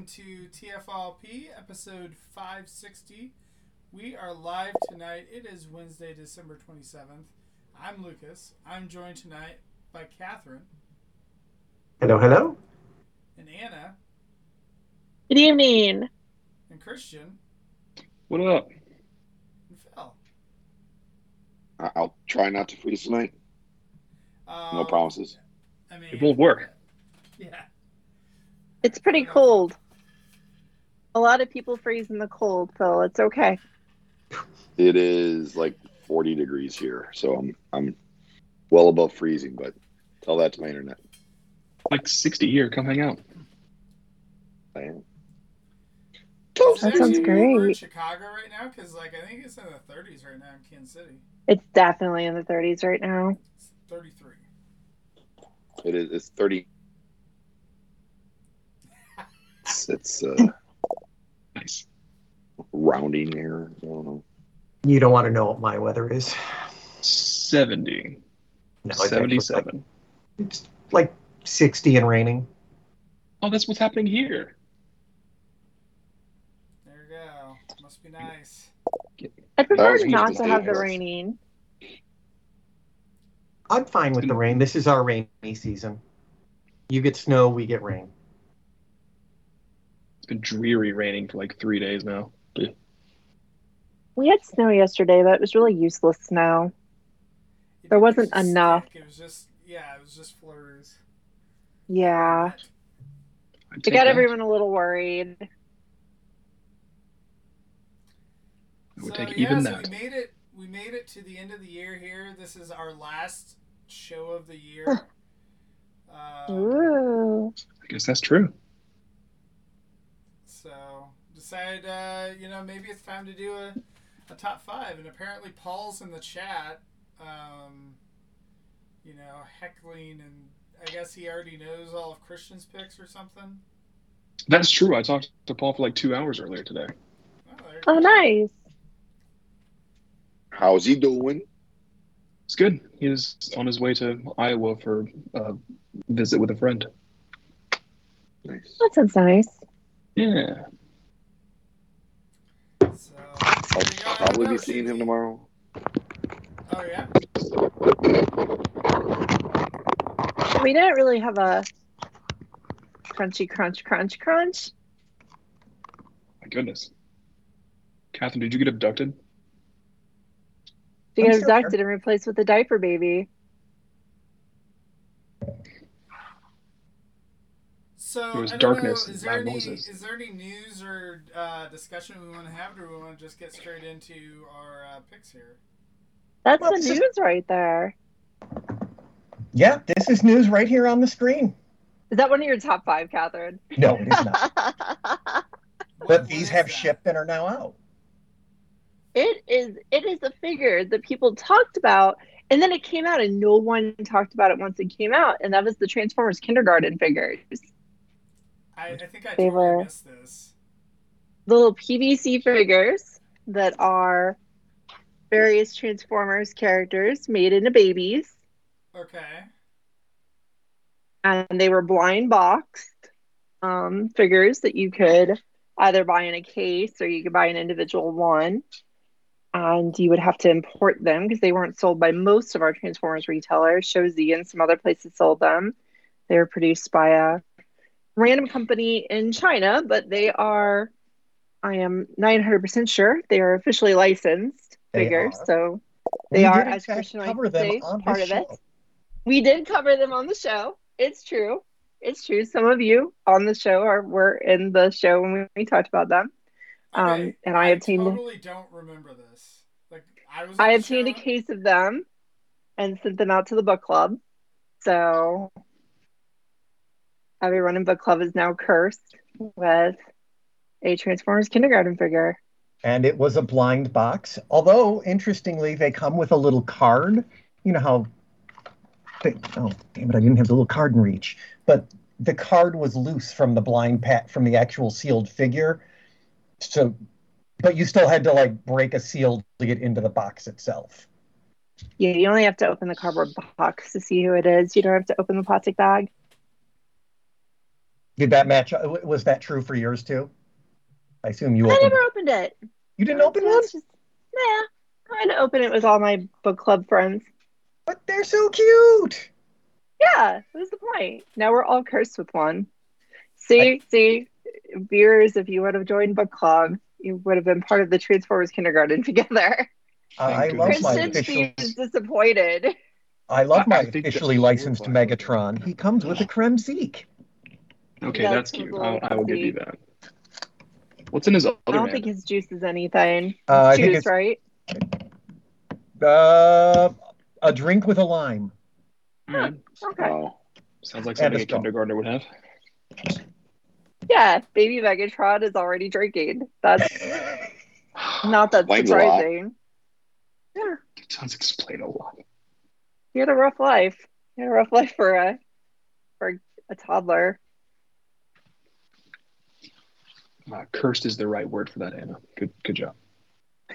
Welcome to TFLP episode 560. We are live tonight. It is Wednesday, December 27th. I'm Lucas. I'm joined tonight by Catherine Hello, hello. and Anna Good evening. and Christian What up? and Phil. I- I'll try not to freeze tonight. No Um, promises. I mean, It won't work. Yeah. It's pretty cold. A lot of people freeze in the cold, so it's okay. It is like 40 degrees here, so I'm I'm well above freezing. But tell that to my internet. like 60 here. Come hang out. I am. Is That sounds actually warmer in great. Chicago right now, because like I think it's in the 30s right now in Kansas City. It's definitely in the 30s right now. It's 33. It is. It's 30. It's, it's uh, Nice. Rounding here. I don't know. You don't want to know what my weather is. 70. No, it's actually like- 77. It's like 60 and raining. Oh, that's what's happening here. There you go. Must be nice. I prefer was not to to have the raining. I'm fine with the rain. This is our rainy season. You get snow, we get rain. It's been dreary raining for like three days now. We had snow yesterday, but it was really useless snow. It There didn't wasn't actually enough. stick. It was just yeah, it was just flurries. Yeah. I'd It got that. everyone a little worried. I would so, take yeah, even so that. we made it. We made it to the end of the year here. This is our last show of the year. um, Ooh. I guess that's true. so decided, uh, you know, maybe it's time to do a, a top five. And apparently, Paul's in the chat. Um, you know, heckling, and I guess he already knows all of Christian's picks or something. That's true. I talked to Paul for like two hours earlier today. Oh, Oh, nice. How's he doing? It's good. He was on his way to Iowa for a visit with a friend. Nice. That sounds nice. Yeah. So, I'll there you go. probably be seeing him tomorrow. Oh yeah. We didn't really have a crunchy crunch crunch crunch. My goodness. Catherine, did you get abducted? To I'm get sure. abducted and replaced with a diaper baby. So There was darkness Know, is there any is there any news or uh, discussion we want to have, or we want to just get straight into our uh, picks here? That's Well, the this is- news right there. Yeah, this is news right here on the screen. Is that one of your top five, Catherine? No, it is not. But these have that? shipped and are now out. It is it is a figure that people talked about and then it came out and no one talked about it once it came out and that was the Transformers kindergarten figures. I, I think I They were- missed this. Little PVC figures that are various Transformers characters made into babies Okay. and they were blind boxed um, figures that you could either buy in a case or you could buy an individual one and you would have to import them because they weren't sold by most of our transformers retailers ShowZ and some other places sold them they were produced by a random company in china but they are I am 900% sure they are officially licensed They figures. are. So We they are, did, in as fact, Christian cover them say, on part of it. We did cover them on the show. It's true. It's true. Some of you on the show are were in the show when we, we talked about them. Um, Okay, and I obtained totally don't remember this. Like I was. I at the obtained a case of them and sent them out to the book club. So everyone in book club is now cursed with a Transformers kindergarten figure. and it was a blind box. Although, interestingly, they come with a little card. You know how they, oh damn it, I didn't have the little card in reach. But the card was loose from the blind pat from the actual sealed figure. So but you still had to like break a seal to get into the box itself. Yeah, you only have to open the cardboard box to see who it is. You don't have to open the plastic bag. Did that match? Was that true for yours too? I assume you I opened. never opened it. You didn't open one, It's just, nah. I had to open it with all my book club friends. but they're so cute. Yeah, what is the point? Now we're all cursed with one. See, see, viewers, if you would have joined book club, you would have been part of the Transformers kindergarten together. I, I love goodness. my Christian official. disappointed. I love my I officially licensed it looks like. Megatron. He comes with a creme Kremzeek. Okay, Yeah, that's cute. I'll, I will give you that. What's in his other I don't man? think his juice is anything. Uh, I It's think juice, it's- right? Uh, a drink with a lime. All right. Okay. Oh, Sounds like something a kindergartner would have. Yeah, baby Megatron is already drinking. That's not that Explains a lot. surprising. Yeah, It does explain a lot. he had a rough life. He had a rough life for a for a toddler. Uh, cursed is the right word for that, Anna. Good, good job.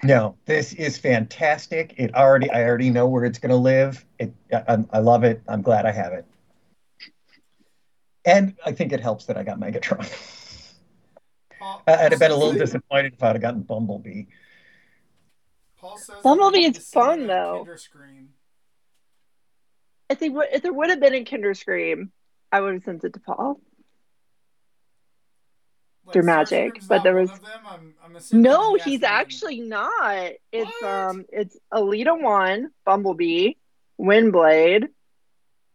No, this is fantastic. It already, I already know where it's going to live. It, I, I love it. I'm glad I have it. And I think it helps that I got Megatron. Paul, I- I'd have been a little Paul disappointed if I'd have gotten Bumblebee. Paul says Bumblebee is needs to send fun, though. Kinder Scream. If they would, if there would have been a Kinder Scream, I would have sent it to Paul. Like, They're magic, but there was- I'm, I'm No, he's to be actually not. It's What? um, it's Elita One, Bumblebee, Windblade,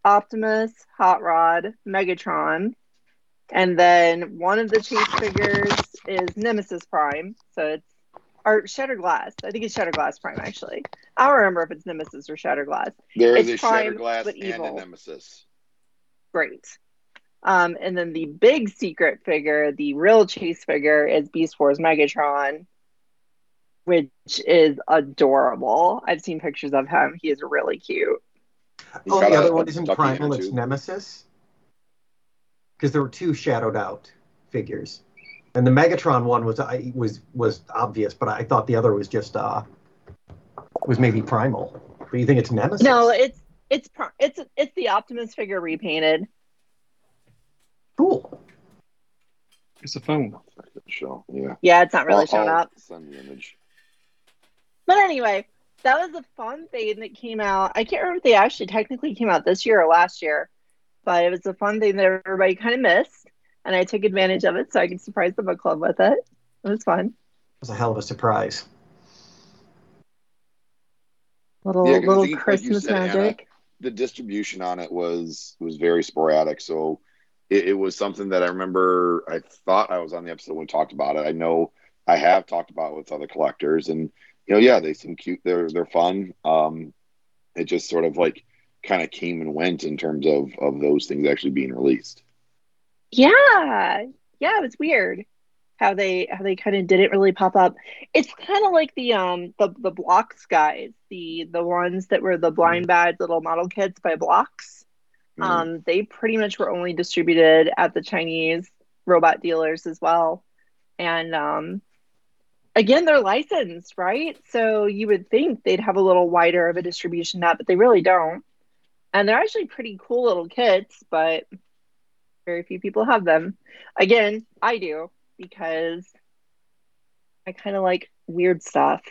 Optimus, Hot Rod, Megatron, and then one of the chase figures is Nemesis Prime. So it's or Shattered Glass. I think it's Shattered Glass Prime actually. I don't remember if it's Nemesis or Shattered Glass. there is It's a Prime, Shattered but and evil. a Nemesis. Great. Um, and then the big secret figure, the real chase figure, is Beast Wars Megatron, which is adorable. I've seen pictures of him. He is really cute. He's Oh, the other one isn't in Primal, it's. Nemesis. Because there were two shadowed out figures, and the Megatron one was I was was obvious, but I thought the other was just uh was maybe Primal. But you think it's Nemesis? No, it's it's pro- it's it's the Optimus figure repainted. Cool. It's a phone. Show, yeah. Yeah, it's not really I'll- showing I'll up. Send the image. But anyway, that was a fun thing that came out. I can't remember if they actually technically came out this year or last year, but it was a fun thing that everybody kind of missed, and I took advantage of it so I could surprise the book club with it. It was fun. It was a hell of a surprise. Little Yeah, 'cause I little think, like you Christmas Anna, magic. the distribution on it was was very sporadic. So it, it was something that I remember. I thought I was on the episode when we talked about it. I know I have talked about it with other collectors, and you know, yeah, they seem cute. They're they're fun. Um, it just sort of like kind of came and went in terms of of those things actually being released. Yeah, yeah, it was weird how they how they kind of didn't really pop up. It's kind of like the um the the Blokees guys, the the ones that were the blind bad little model kits by Blokees. Mm. Um, they pretty much were only distributed at the Chinese robot dealers as well, and um, again, they're licensed, right? So you would think they'd have a little wider of a distribution net, but they really don't. And they're actually pretty cool little kits, but very few people have them. Again, I do because I kind of like weird stuff.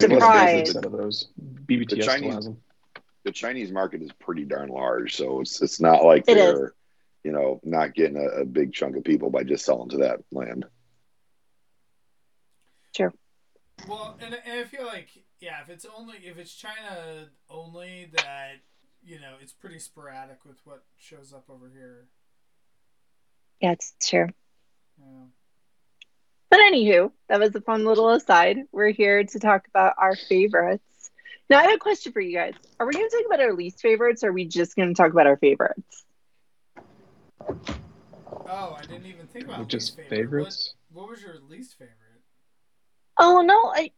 Surprise. set of those. BBTS The Chinese- has them. The Chinese market is pretty darn large, so it's it's not like It they're you know not getting a, a big chunk of people by just selling to that land. Sure. Well, and, and I feel like yeah, if it's only if it's China only, that you know it's pretty sporadic with what shows up over here. Yeah, it's true. Yeah. But anywho, that was a fun little aside. We're here to talk about our favorites. Now, I have a question for you guys. Are we going to talk about our least favorites, or are we just going to talk about our favorites? Oh, I didn't even think about Just least favorite. favorites? What, what was your least favorite? Oh no, I,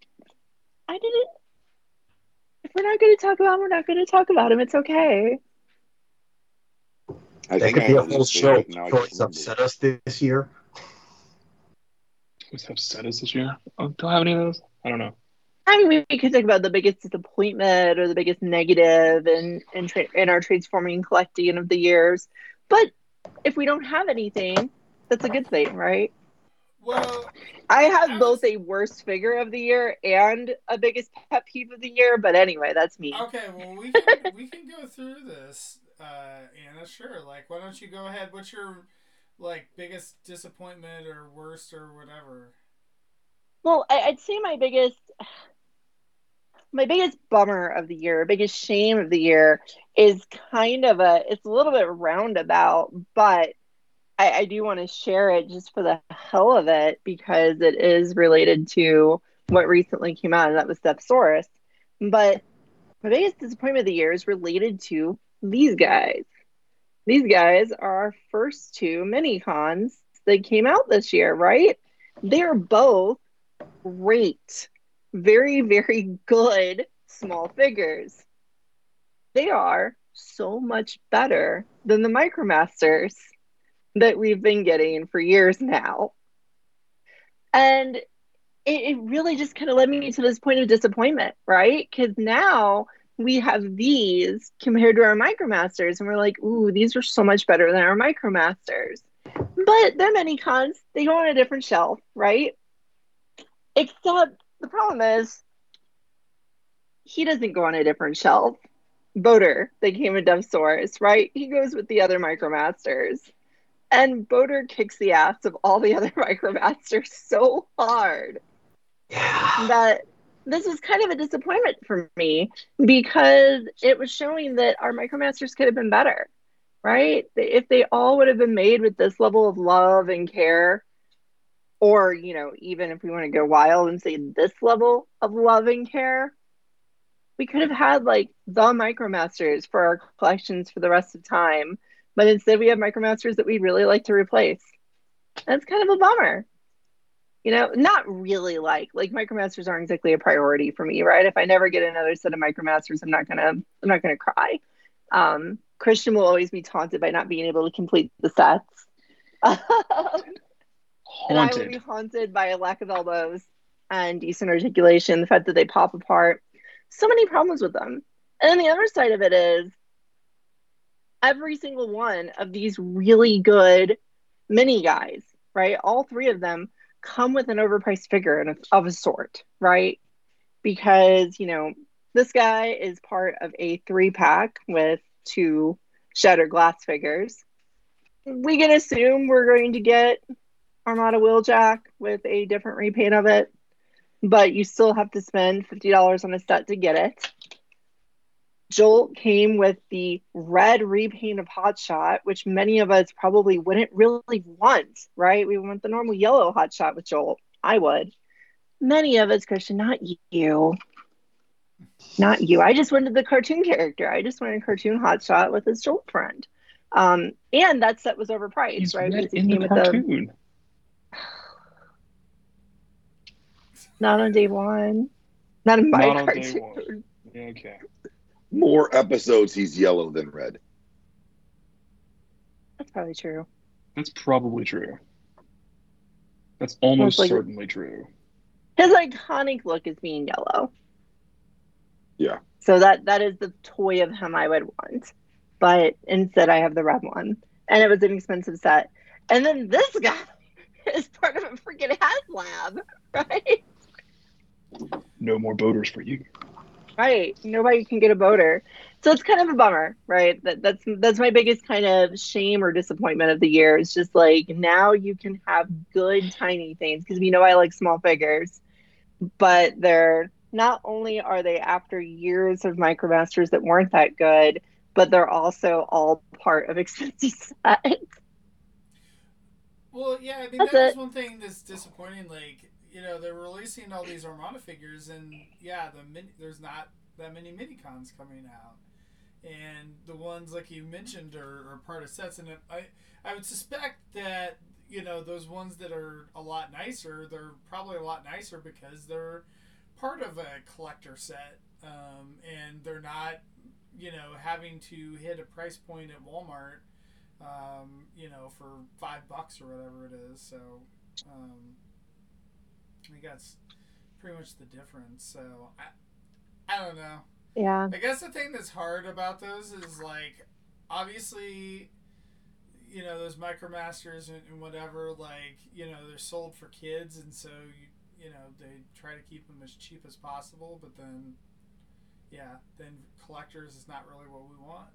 I didn't. If we're not going to talk about them, we're not going to talk about them. It's okay. I That think could I be a whole show. favorite, now Choice upset us this year. Who's upset us this year? Oh, do I have any of those? I don't know. I mean, we could talk about the biggest disappointment or the biggest negative in in, tra- in our transforming collecting of the years. But if we don't have anything, that's a good thing, right? Well, I have both a worst figure of the year and a biggest pet peeve of the year. But anyway, that's me. okay. Well, we can we can go through this, uh, Anna. Sure. Like, why don't you go ahead? What's your like biggest disappointment or worst or whatever? Well, I, I'd say my biggest, my biggest bummer of the year, biggest shame of the year, is kind of a. It's a little bit roundabout, but I, I do want to share it just for the hell of it because it is related to what recently came out, and that was Deathsaurus. But my biggest disappointment of the year is related to these guys. These guys are our first two mini cons that came out this year, right? They're both great, very, very good small figures. They are so much better than the Micromasters that we've been getting for years now. And it, it really just kind of led me to this point of disappointment, right? Because now we have these compared to our Micromasters, and we're like, ooh, these are so much better than our Micromasters. But they're many cons, they go on a different shelf, right? Except the problem is he doesn't go on a different shelf. Boater, they came with Deathsaurus, right? He goes with the other Micromasters. And Boater kicks the ass of all the other Micromasters so hard Yeah. that this was kind of a disappointment for me because it was showing that our Micromasters could have been better, right? If they all would have been made with this level of love and care, or, you know, even if we want to go wild and say this level of loving care, we could have had like the Micromasters for our collections for the rest of time. But instead, we have Micromasters that we really like to replace. That's kind of a bummer you know not really like like micromasters aren't exactly a priority for me right if i never get another set of micromasters i'm not gonna i'm not gonna cry um christian will always be taunted by not being able to complete the sets and i will be Haunted. haunted by a lack of elbows and decent articulation the fact that they pop apart so many problems with them and then the other side of it is every single one of these really good mini guys right all three of them come with an overpriced figure of a sort, right? Because, you know, this guy is part of a three pack with two shattered glass figures. We can assume we're going to get Armada Wheeljack with a different repaint of it, but you still have to spend $50 on a set to get it. Jolt came with the red repaint of Hotshot, which many of us probably wouldn't really want, right? We want the normal yellow Hotshot with Jolt. I would. Many of us, Christian, not you. Not you. I just wanted the cartoon character. I just wanted a cartoon Hotshot with his Jolt friend. Um, and that set was overpriced, He's right? Because it in came the with the cartoon. Not on day one. Not in my Not on day cartoon. one. Yeah, Okay. More episodes, he's yellow than red. That's probably true. That's probably true. That's almost like- certainly true. His iconic look is being yellow. Yeah. So that that is the toy of him I would want. But instead I have the red one. And it was an expensive set. And then this guy is part of a freaking HasLab, right? No more boaters for you. Right. Nobody can get a boater. So it's kind of a bummer, right? That that's that's my biggest kind of shame or disappointment of the year. It's just like now you can have good tiny things because we know I like small figures. but they're not only are they after years of Micromasters that weren't that good, but they're also all part of expensive sets. Well, yeah, I mean That's that is it. one thing that's disappointing. Like, you know, they're releasing all these Armada figures, and yeah, the mini, there's not that many mini cons coming out, and the ones like you mentioned are, are part of sets. And I I would suspect that you know those ones that are a lot nicer, they're probably a lot nicer because they're part of a collector set, um, and they're not you know having to hit a price point at Walmart um, you know, for five bucks or whatever it is. So, um, I think that's pretty much the difference. So, I, I don't know. Yeah. I guess the thing that's hard about those is like, obviously, you know, those Micromasters and, and whatever, like, you know, they're sold for kids, and so you, you know, they try to keep them as cheap as possible. But then, yeah, then collectors is not really what we want,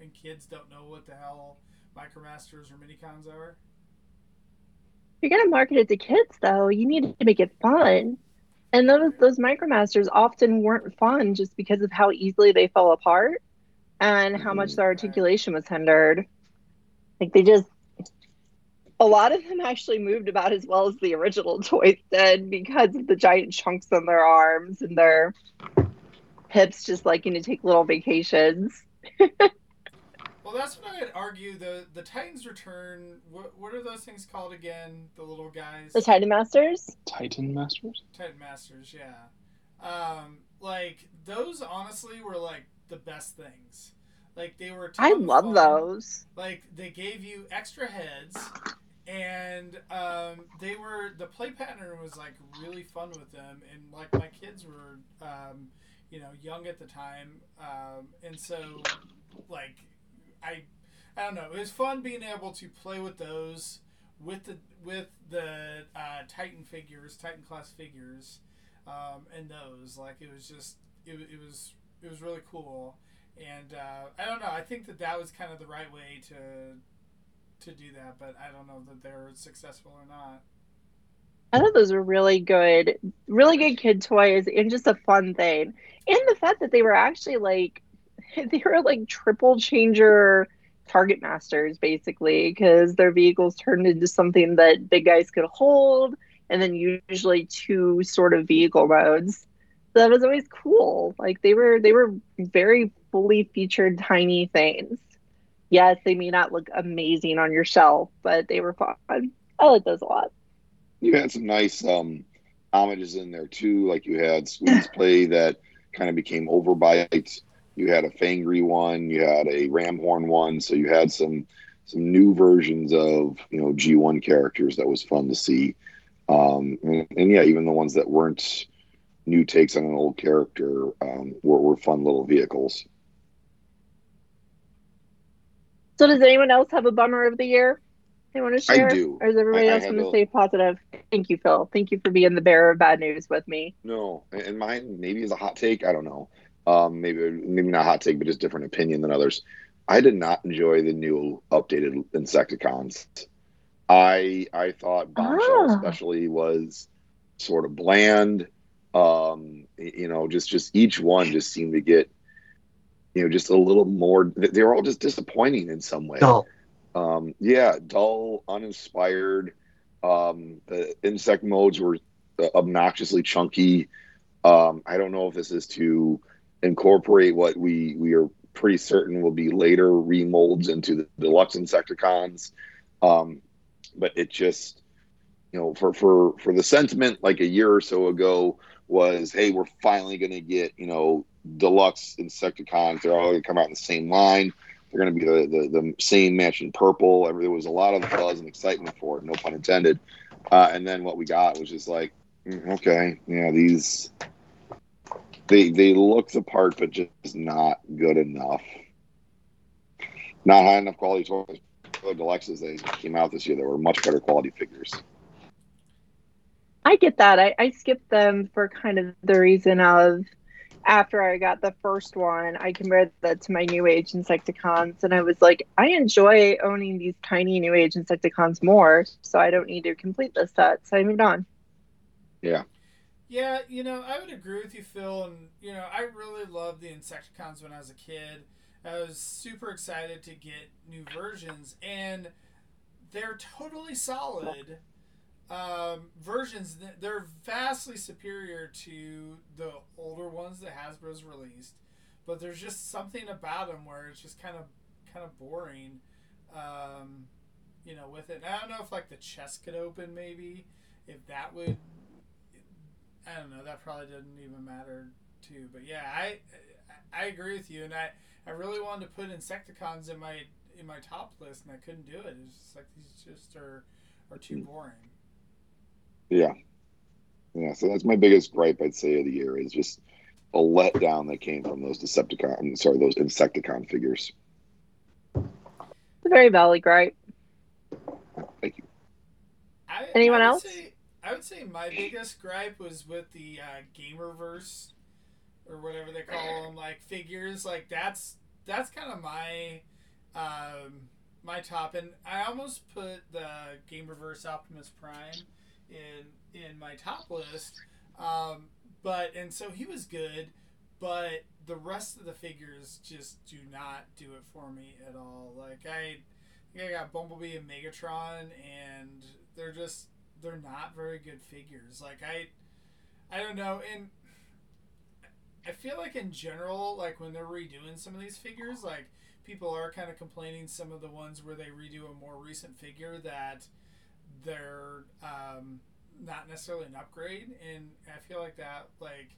and kids don't know what the hell Micromasters or Minicons are. If you're gonna market it to kids though, you need to make it fun. And those those micromasters often weren't fun just because of how easily they fell apart and how much mm-hmm. their articulation was hindered. Like they just a lot of them actually moved about as well as the original toys did because of the giant chunks on their arms and their hips just liking to take little vacations. Well, that's what I'd argue. The the Titans Return. What what are those things called again? The little guys. The Titan Masters? Titan Masters? Titan Masters. Yeah. Um, like those honestly were like the best things. Like they were. I love fun. those. Like they gave you extra heads, and um, they were the play pattern was like really fun with them, and like my kids were, um, you know, young at the time, um, and so like I, I don't know, it was fun being able to play with those with the with the uh, Titan figures, Titan class figures, um, and those like it was just it, it was it was really cool. And uh, I don't know. I think that that was kind of the right way to to do that, but I don't know that they're successful or not. I thought those were really good, really good kid toys and just a fun thing. And the fact that they were actually like, they were like triple changer target masters basically, because their vehicles turned into something that big guys could hold, and then usually two sort of vehicle modes. So that was always cool. Like they were, they were very fully featured tiny things. Yes, they may not look amazing on your shelf, but they were fun. I like those a lot. You had some nice um, homages in there too. Like you had Seaspray that kind of became Overbite. You had a Fangry one. You had a Ramhorn one. So you had some some new versions of you know G1 characters that was fun to see. Um, and, and yeah, even the ones that weren't new takes on an old character um, were, were fun little vehicles. So does anyone else have a bummer of the year they want to share? I do. Or is everybody I- else going to a- stay positive? Thank you, Phil. Thank you for being the bearer of bad news with me. No, and mine maybe is a hot take. I don't know. Um, maybe maybe not hot take, but just different opinion than others. I did not enjoy the new updated Insecticons. I I thought Bombshell Ah. especially was sort of bland. Um, you know, just just each one just seemed to get you know just a little more. they- were all just disappointing in some way. Dull. Um, yeah, dull, uninspired. Um, the insect modes were uh, obnoxiously chunky. Um, I don't know if this is to incorporate what we we are pretty certain will be later remolds into the deluxe Insecticons. Um, but it just, you know, for for for the sentiment like a year or so ago was, hey, we're finally going to get you know deluxe Insecticons. They're all going to come out in the same line. They're going to be the, the, the same match in purple. There was a lot of buzz and excitement for it, no pun intended. Uh, and then what we got was just like, mm, okay, yeah, these they they look the part, but just not good enough. Not high enough quality toys. The deluxes they came out this year that were much better quality figures. I get that. I, I skipped them for kind of the reason of after I got the first one, I compared that to my New Age Insecticons, and I was like, I enjoy owning these tiny New Age Insecticons more, so I don't need to complete this set. So I moved on. Yeah, Yeah, you know, I would agree with you, Phil. And, you know, I really loved the Insecticons when I was a kid. I was super excited to get new versions, and they're totally solid um, versions. They're vastly superior to the older ones that Hasbro's released, but there's just something about them where it's just kind of kind of boring. Um, you know, with it. And I don't know if like the chest could open, maybe if that would. I don't know. That probably doesn't even matter too. But yeah, I I agree with you, and I I really wanted to put Insecticons in my in my top list, and I couldn't do it. It's just like these just are are too boring. Yeah, yeah. So that's my biggest gripe, I'd say, of the year is just a letdown that came from those Decepticon. Sorry, those Insecticon figures. It's a very valid gripe. Thank you. I, Anyone I else? Say, I would say my biggest gripe was with the uh, Gamerverse or whatever they call them, like figures. Like that's that's kind of my um, my top, and I almost put the Gamerverse Optimus Prime in in my top list. Um, but and so he was good, but the rest of the figures just do not do it for me at all. Like I, I got Bumblebee and Megatron, and they're just they're not very good figures. Like I, I don't know, and I feel like in general, like when they're redoing some of these figures, like people are kind of complaining some of the ones where they redo a more recent figure that they're um, not necessarily an upgrade, and I feel like that like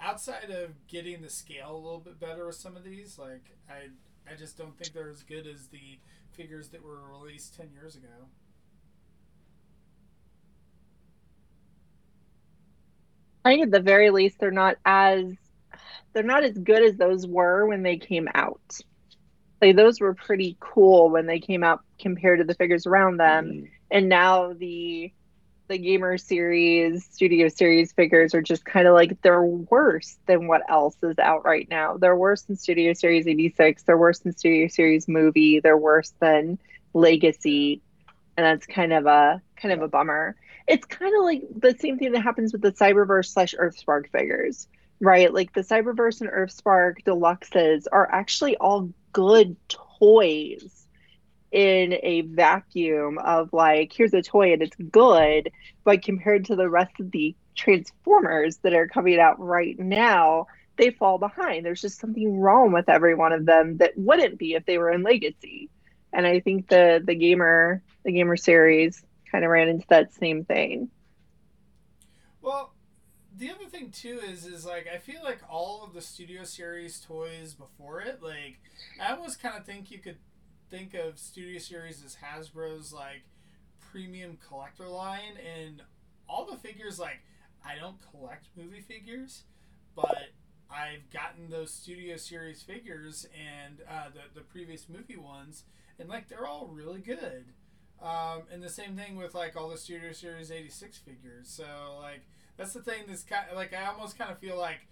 outside of getting the scale a little bit better with some of these, like I I just don't think they're as good as the figures that were released ten years ago. I think at the very least they're not as they're not as good as those were when they came out. Like those were pretty cool when they came out compared to the figures around them. Mm-hmm. And now the the gamer series, studio series figures are just kind of like they're worse than what else is out right now. They're worse than Studio Series 86. They're worse than Studio Series Movie. They're worse than Legacy. And that's kind of a kind of a bummer. It's kind of like the same thing that happens with the Cyberverse slash Earthspark figures, right? Like the Cyberverse and Earthspark deluxes are actually all good toys in a vacuum of like here's a toy and it's good but compared to the rest of the transformers that are coming out right now they fall behind there's just something wrong with every one of them that wouldn't be if they were in legacy and i think the the gamer the gamer series kind of ran into that same thing Well, the other thing too is is like I feel like all of the Studio Series toys before it, like I almost kind of think you could think of Studio Series as Hasbro's like premium collector line, and all the figures like I don't collect movie figures, but I've gotten those Studio Series figures and uh, the the previous movie ones, and like they're all really good. Um, and the same thing with like all the Studio Series '86 figures. So like that's the thing that's kind of, like I almost kind of feel like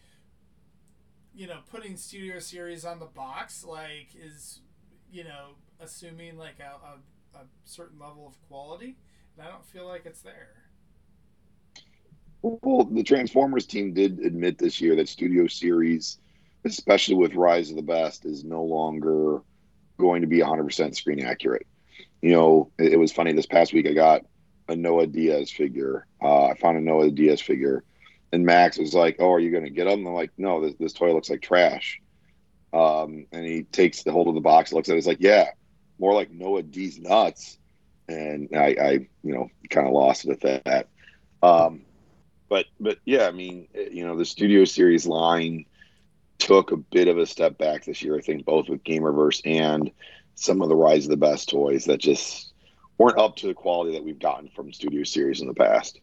you know putting Studio Series on the box like is you know assuming like a, a, a certain level of quality, and I don't feel like it's there. Well, the Transformers team did admit this year that Studio Series, especially with Rise of the Beasts, is no longer going to be 100% screen accurate. You know, it, it was funny this past week. I got a Noah Diaz figure. Uh, I found a Noah Diaz figure, and Max was like, "Oh, are you going to get them?" I'm like, "No, this, this toy looks like trash." Um, and he takes the hold of the box, looks at it, it's like, "Yeah, more like Noah D's nuts." And I, I you know, kind of lost it at that. Um, but but yeah, I mean, you know, the Studio Series line took a bit of a step back this year. I think both with Game Reverse and some of the Rise of the Beasts toys that just weren't up to the quality that we've gotten from Studio Series in the past.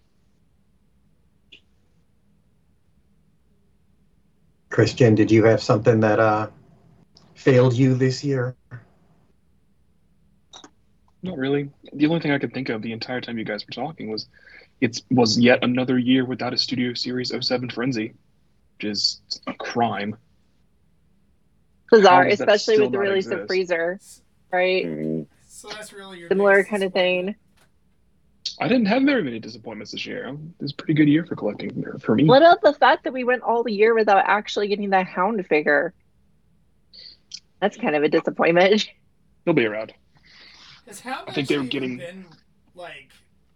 Christian, did you have something that uh, failed you this year? Not really. The only thing I could think of the entire time you guys were talking was it was yet another year without a Studio Series 07 Frenzy, which is a crime. bizarre How does that especially with the not release of freezer right Mhm. So that's really your similar kind of thing I didn't have very many disappointments this year. It was a pretty good year for collecting for me. What about the fact that we went all the year without actually getting that hound figure? That's kind of a disappointment. He'll be around. Has Hound I think they were getting- been like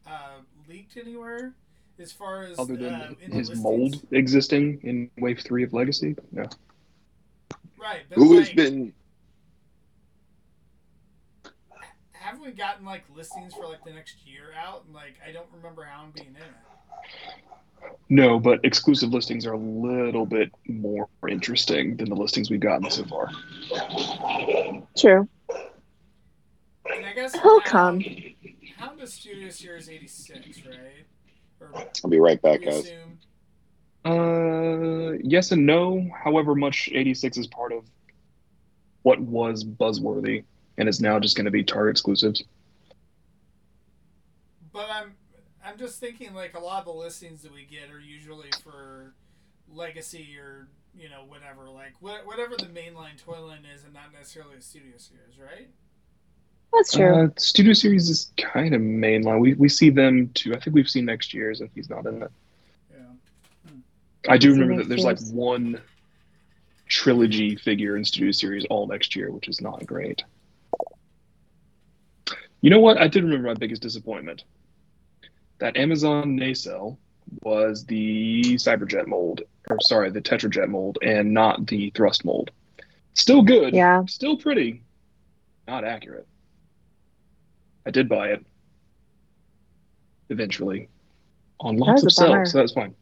uh, leaked anywhere as far as Other than uh, in his listings? mold existing in Wave Three of Legacy. No. Right, but Who has like, been haven't we gotten like listings for like the next year out? And like I don't remember Hound being in it. No, but exclusive listings are a little bit more interesting than the listings we've gotten so far. True. And I guess He'll Hound, come. Hound is Studio Series eighty six, right? Or I'll be right back, guys. assume. Uh, yes and no. However much 86 is part of what was buzzworthy and is now just going to be Target exclusives. But I'm I'm just thinking like a lot of the listings that we get are usually for legacy or you know whatever like wha- whatever the mainline toy line is and not necessarily a studio series, right? That's true. Uh, Studio Series is kind of mainline. We, we see them too. I think we've seen next year's and he's not in it. Yeah. I do remember that there's like one trilogy figure in Studio Series all next year, which is not great. You know what? I did remember my biggest disappointment. That Amazon nacelle was the Cyberjet mold, or sorry, the Tetrajet mold, and not the Thrust mold. Still good. Yeah. Still pretty. Not accurate. I did buy it. Eventually. On lots of cells, so that's fine.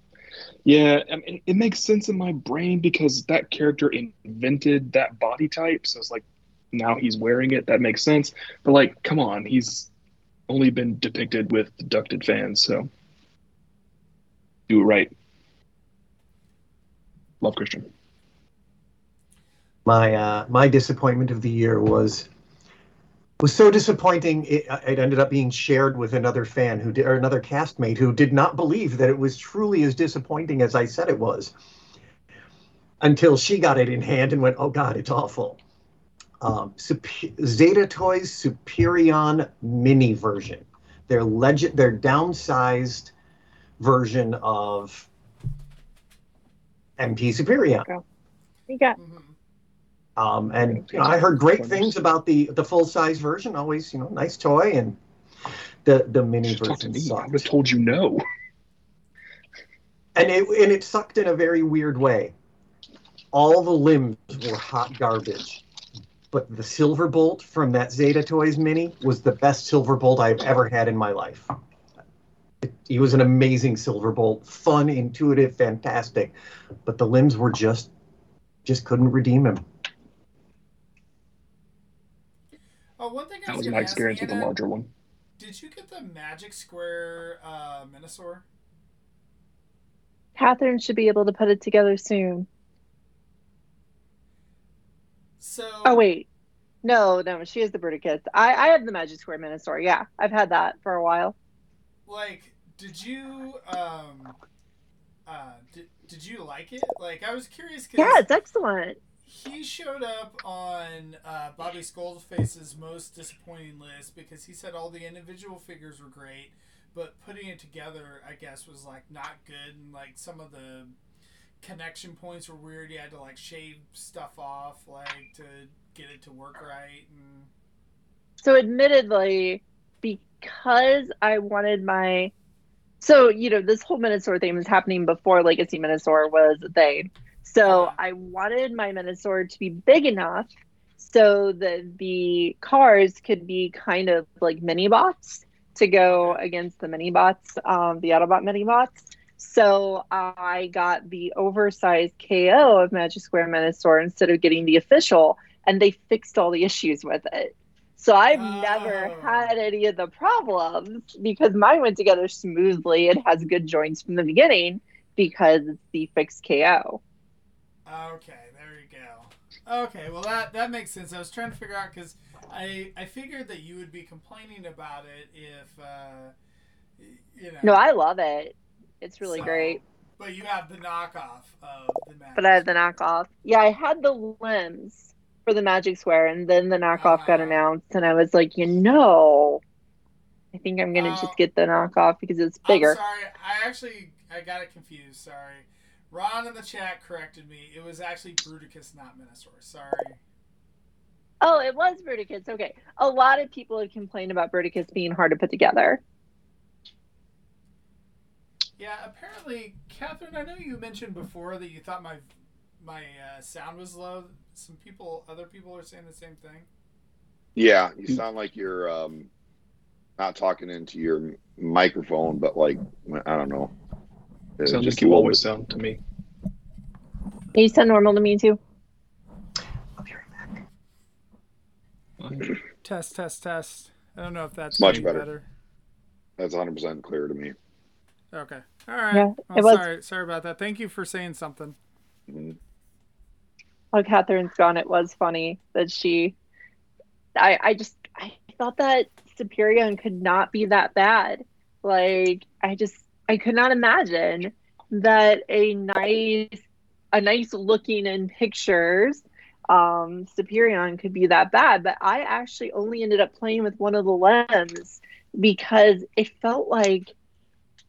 Yeah, I mean, it makes sense in my brain because that character invented that body type. So it's like now he's wearing it. That makes sense. But like, come on, he's only been depicted with ducted fans, so do it right. Love Christian. My uh, my disappointment of the year was was so disappointing. It, it ended up being shared with another fan who did, or another castmate who did not believe that it was truly as disappointing as I said it was. Until she got it in hand and went, "Oh God, it's awful." Um, Supe- Zeta Toys Superion Mini version. Their legend, their downsized version of MP Superion. You got hmm Um, and you know, I heard great things about the the full size version. Always, you know, nice toy, and the the mini Just talk to version. I would have told you no. And it and it sucked in a very weird way. All the limbs were hot garbage, but the silver bolt from that Zeta Toys mini was the best silver bolt I've ever had in my life. It, he was an amazing silver bolt, fun, intuitive, fantastic, but the limbs were just just couldn't redeem him. Oh, one thing I That was was gonna my ask, experience with the larger one. Did you get the Magic Square uh, Menasor? Catherine should be able to put it together soon. So Oh wait. No, no, she is the Bruticus. I, I have the Magic Square Menasor. Yeah, I've had that for a while. like, did you um, uh, did, did you like it? Like, I was curious because Yeah, it's excellent. he showed up on uh, Bobby Skullface's most disappointing list because he said all the individual figures were great, but putting it together, I guess, was like not good, and like some of the connection points were weird. You had to like shave stuff off, like to get it to work right, and So admittedly, because I wanted my so you know, this whole Menasor thing was happening before Legacy Menasor was a thing. So Uh-huh. I wanted my Menasor to be big enough so that the cars could be kind of like mini bots to go against the mini bots, um, the Autobot mini bots. So I got the oversized KO of Magic Square Menasor instead of getting the official, and they fixed all the issues with it. So I've never Oh. had any of the problems because mine went together smoothly. It has good joints from the beginning because it's the fixed KO. Okay, there you go. Okay, well that that makes sense. I was trying to figure out because I I figured that you would be complaining about it if uh, you know. No, I love it. It's really So, great. But you have the knockoff of the Magic. But I have the knockoff. Yeah, I had the limbs for the Magic Square, and then the knockoff got Ah. announced, and I was like, you know, I think I'm gonna Oh. just get the knockoff because it's bigger. I'm sorry. I actually I got it confused. Sorry. Ron in the chat corrected me. It was actually Bruticus, not Menasor. Sorry. Oh, it was Bruticus. Okay. A lot of people have complained about Bruticus being hard to put together. Yeah, apparently, Catherine. I know you mentioned before that you thought my my uh, sound was low. Some people, other people, are saying the same thing. Yeah, you sound like you're um, not talking into your microphone, but like I don't know. It Sounds just like you always bit- sound to me. You sound normal to me too. I'll be right back. Test, test, test. I don't know if that's Much any better. That's 100 percent clear to me. Okay. All right. Yeah, well, was- sorry, sorry about that. Thank you for saying something. While Catherine's gone, it was funny that she. I I just I thought that Superion could not be that bad. Like I just I could not imagine that a nice a nice looking in pictures um Superion could be that bad. But I actually only ended up playing with one of the limbs because it felt like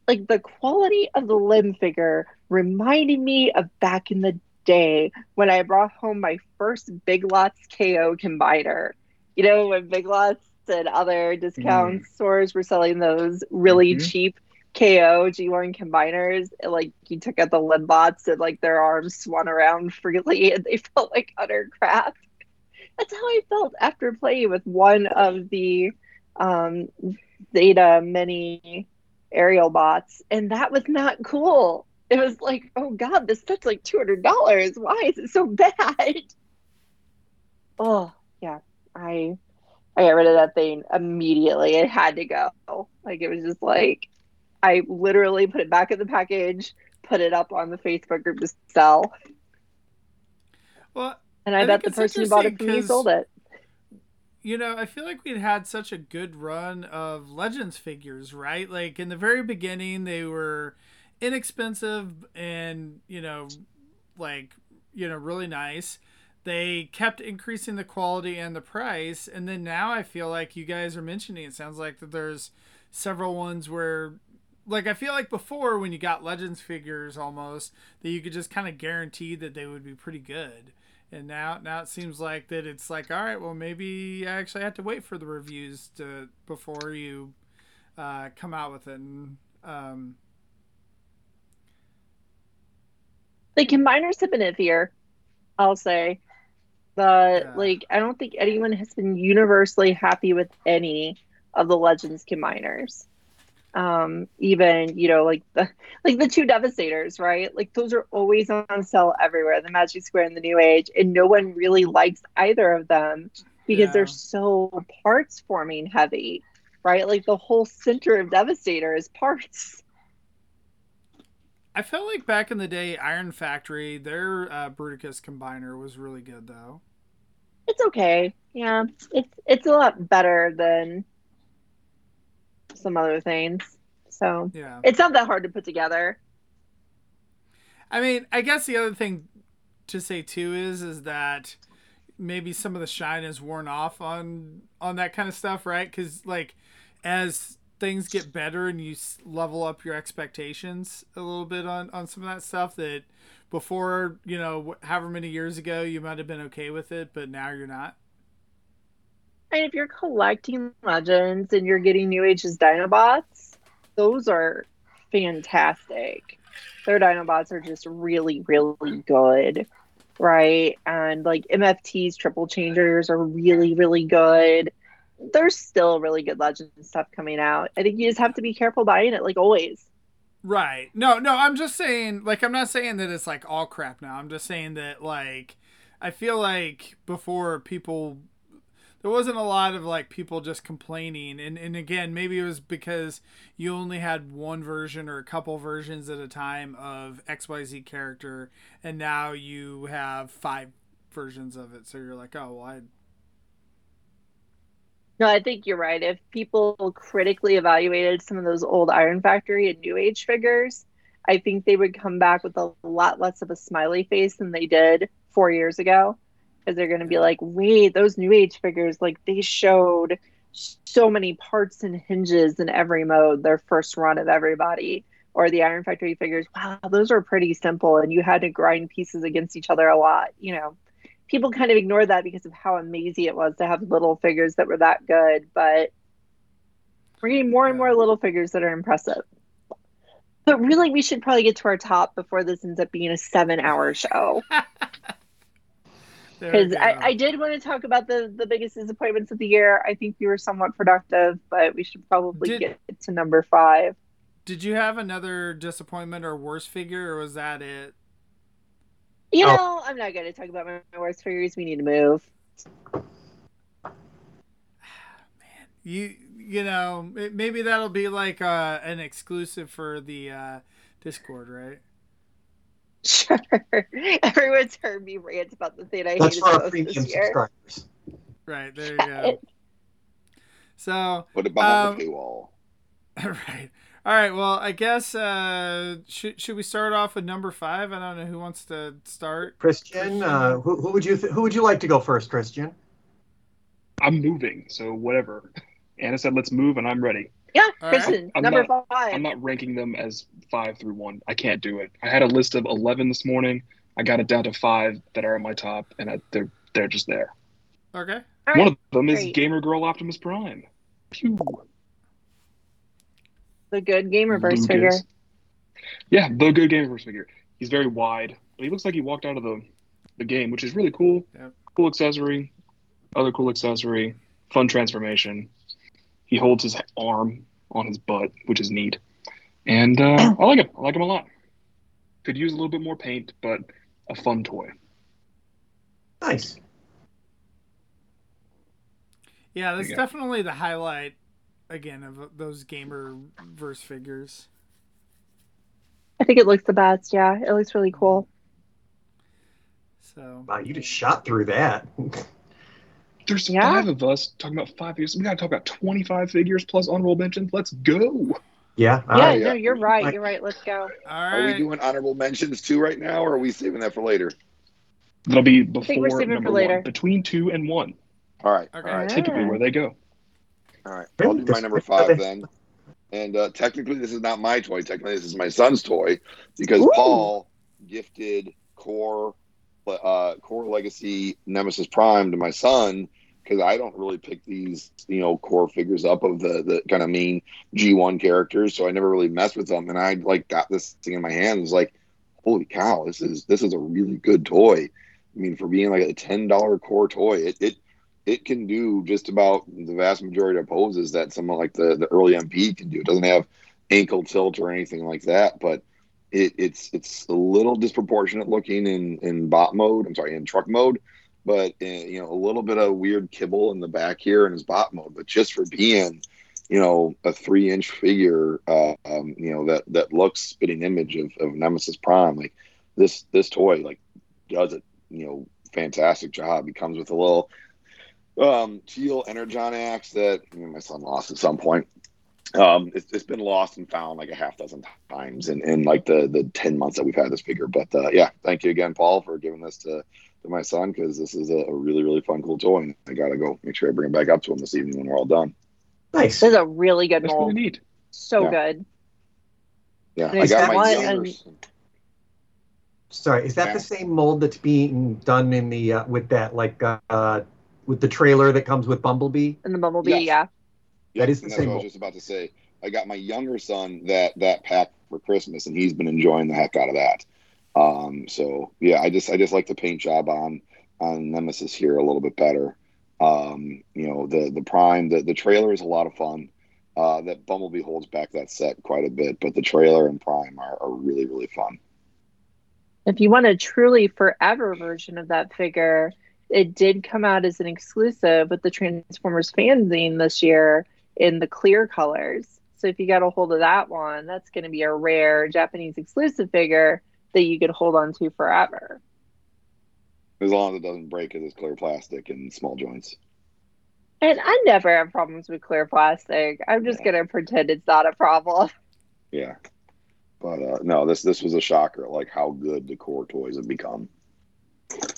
like the quality of the limb figure reminded me of back in the day when I brought home my first Big Lots KO combiner. You know, when Big Lots and other discount stores were selling those really Mhm. cheap KO G1 combiners, and, like you took out the limb bots and like their arms swung around freely and they felt like utter crap. That's how I felt after playing with one of the um, Zeta mini aerial bots, and that was not cool. It was like, oh god, this stuff's like two hundred dollars. Why is it so bad? Oh yeah, I I got rid of that thing immediately. It had to go. Like it was just like I literally put it back in the package, put it up on the Facebook group to sell, Well, and I, I bet the person who bought it from me sold it. You know, I feel like we'd had such a good run of Legends figures, right? Like in the very beginning, they were inexpensive and, you know, like, you know, really nice. They kept increasing the quality and the price. And then now I feel like you guys are mentioning it sounds like that there's several ones where like I feel like before when you got Legends figures almost that you could just kind of guarantee that they would be pretty good. And now now it seems like that it's like all right, well maybe I actually have to wait for the reviews to before you uh, come out with it. And, um, The combiners have been iffier, I'll say. But Yeah. like I don't think anyone has been universally happy with any of the Legends combiners. Um, even, you know, like the like the two devastators, right? Like those are always on sale everywhere, the Magic Square and the New Age, and no one really likes either of them because Yeah. they're so parts forming heavy, right? Like the whole center of Devastator is parts. I felt like back in the day, Iron Factory, their uh, Bruticus combiner was really good though. It's okay. Yeah, it's it's a lot better than some other things. So Yeah. it's not that hard to put together. I mean, I guess the other thing to say too is is that maybe some of the shine is worn off on on that kind of stuff, right? Because like as things get better and you level up your expectations a little bit on on some of that stuff that before you know however many years ago you might have been okay with it, but now you're not. And if you're collecting legends and you're getting New Age's Dinobots, those are fantastic. Their Dinobots are just really, really good. Right? And like MFT's triple changers are really, really good. There's still really good legend stuff coming out. I think you just have to be careful buying it, like always. Right. No, no, I'm just saying like I'm not saying that it's like all crap now. I'm just saying that like I feel like before people there wasn't a lot of like people just complaining and and again, maybe it was because you only had one version or a couple versions at a time of XYZ character and now you have five versions of it. So you're like, "Oh, well, I No, I think you're right. If people critically evaluated some of those old Iron Factory and New Age figures, I think they would come back with a lot less of a smiley face than they did four years ago. Because they're going to be like, wait, those New Age figures, like they showed so many parts and hinges in every mode their first run of everybody or the iron factory figures. Wow those are pretty simple and you had to grind pieces against each other a lot you know. People kind of ignore that because of how amazing it was to have little figures that were that good but we're getting more and more little figures that are impressive. But really we should probably get to our top before this ends up being a seven hour show because I. I did want to talk about the the biggest disappointments of the year. I think we were somewhat productive, but we should probably Did- get to number five. Did you have another disappointment or worst figure, or was that it? You Oh. know, I'm not going to talk about my, my worst figures. We need to move. You you know maybe that'll be like uh, an exclusive for the uh, Discord, right? Sure. Everyone's heard me rant about the thing I That's hated for our most premium this year. subscribers. Right there you go. So Put it behind Um, the paywall. right. All right. Well, I guess uh, should should we start off with number five? I don't know who wants to start. Christian, uh, who, who would you th- who would you like to go first, Christian? I'm moving, so whatever. Anna said, "Let's move," and I'm ready. Yeah, All right. Kristen, I'm number not- 5 I'm not ranking them as five through one. I can't do it. I had a list of eleven this morning. I got it down to five that are at my top, and I, they're they're just there. Okay. All right. One of them is great. Gamer Girl Optimus Prime. Pew. the good Gamerverse Lucas. figure. Yeah, the good Gamerverse figure. He's very wide, but he looks like he walked out of the the game, which is really cool. Yep. Cool accessory, other cool accessory, fun transformation. He holds his arm on his butt, which is neat. And uh, I like him. I like him a lot. Could use a little bit more paint, but a fun toy. Nice. Yeah, that's definitely the highlight again of those gamer verse figures. I think it looks the best. Yeah, it looks really cool. So Wow, you just shot through that. There's Yeah. five of us talking about five figures. We got to talk about 25 figures plus honorable mentions. Let's go. yeah. yeah, right. no, you're right. You're right. Let's go. all Are we doing honorable mentions too right now, or are we saving that for later? That'll be think we're before saving number for later. one, between two and one. All right. Okay. All right. Typically, where they go. All right. I'll do my number five then. And uh, technically, this is not my toy. Technically, this is my son's toy because Ooh. Paul gifted Core, uh, Core Legacy Nemesis Prime to my son because I don't really pick these, you know, core figures up of the the kind of main G1 characters, so I never really messed with them. And I like got this thing in my hand, and was like, holy cow, this is this is a really good toy. I mean, for being like a ten dollar core toy, it it it can do just about the vast majority of poses that someone like the, the early MP can do. It doesn't have ankle tilt or anything like that, but it, it's it's a little disproportionate looking in in bot mode. I'm sorry, in truck mode, but uh, you know a little bit of weird kibble in the back here in his bot mode. But just for being, you know, a three inch figure, uh, um, you know that that looks spitting image of, of Nemesis Prime, like this this toy like does it, you know, fantastic job. He comes with a little um, teal energon axe that you know, my son lost at some point. Um, it's, it's been lost and found like a half dozen times in, in like the, the 10 months that we've had this figure. But uh, yeah, thank you again, Paul, for giving this to, to my son because this is a, a really, really fun, cool toy. And I got to go make sure I bring it back up to him this evening when we're all done. Nice. This is a really good That's really mold. neat. So Yeah. good. Yeah, And I is got that my what- younger and- Sorry, is that Yeah. the same mold that's being done in the uh, with that like uh, with the trailer that comes with Bumblebee? And the bumblebee, Yes. yeah. Yeah, That is the that's same what I was just about to say. I got my younger son that that pack for Christmas, and he's been enjoying the heck out of that. Um, so yeah, I just I just like the paint job on on Nemesis here a little bit better. Um, you know, the the Prime, the the trailer is a lot of fun. Uh, that Bumblebee holds back that set quite a bit, but the trailer and Prime are, are really really fun. If you want a truly forever version of that figure, it did come out as an exclusive with the Transformers fanzine this year in the clear colors. So if you got a hold of that one, that's going to be a rare Japanese exclusive figure that you could hold on to forever. As long as it doesn't break, because it's clear plastic and small joints. And I never have problems with clear plastic. I'm just Yeah. going to pretend it's not a problem. Yeah, but uh, no, this this was a shocker, like how good the core toys have become.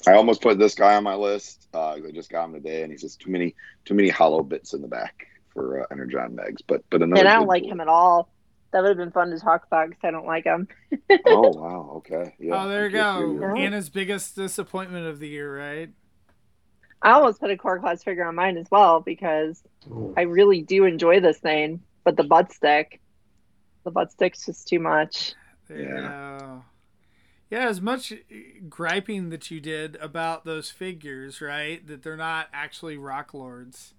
I almost put this guy on my list. Uh, I just got him today, and he says too many too many hollow bits in the back for uh, Energon Megs. But but another. and I don't like toy. him at all. That would have been fun to talk about because I don't like him. oh wow! Okay. Yeah. oh, there you I guess go. you're- Anna's biggest disappointment of the year, right? I almost put a core class figure on mine as well because Ooh. I really do enjoy this thing, but the butt stick, the butt stick's just too much. There Yeah. Yeah, as much griping that you did about those figures, right? That they're not actually rock lords.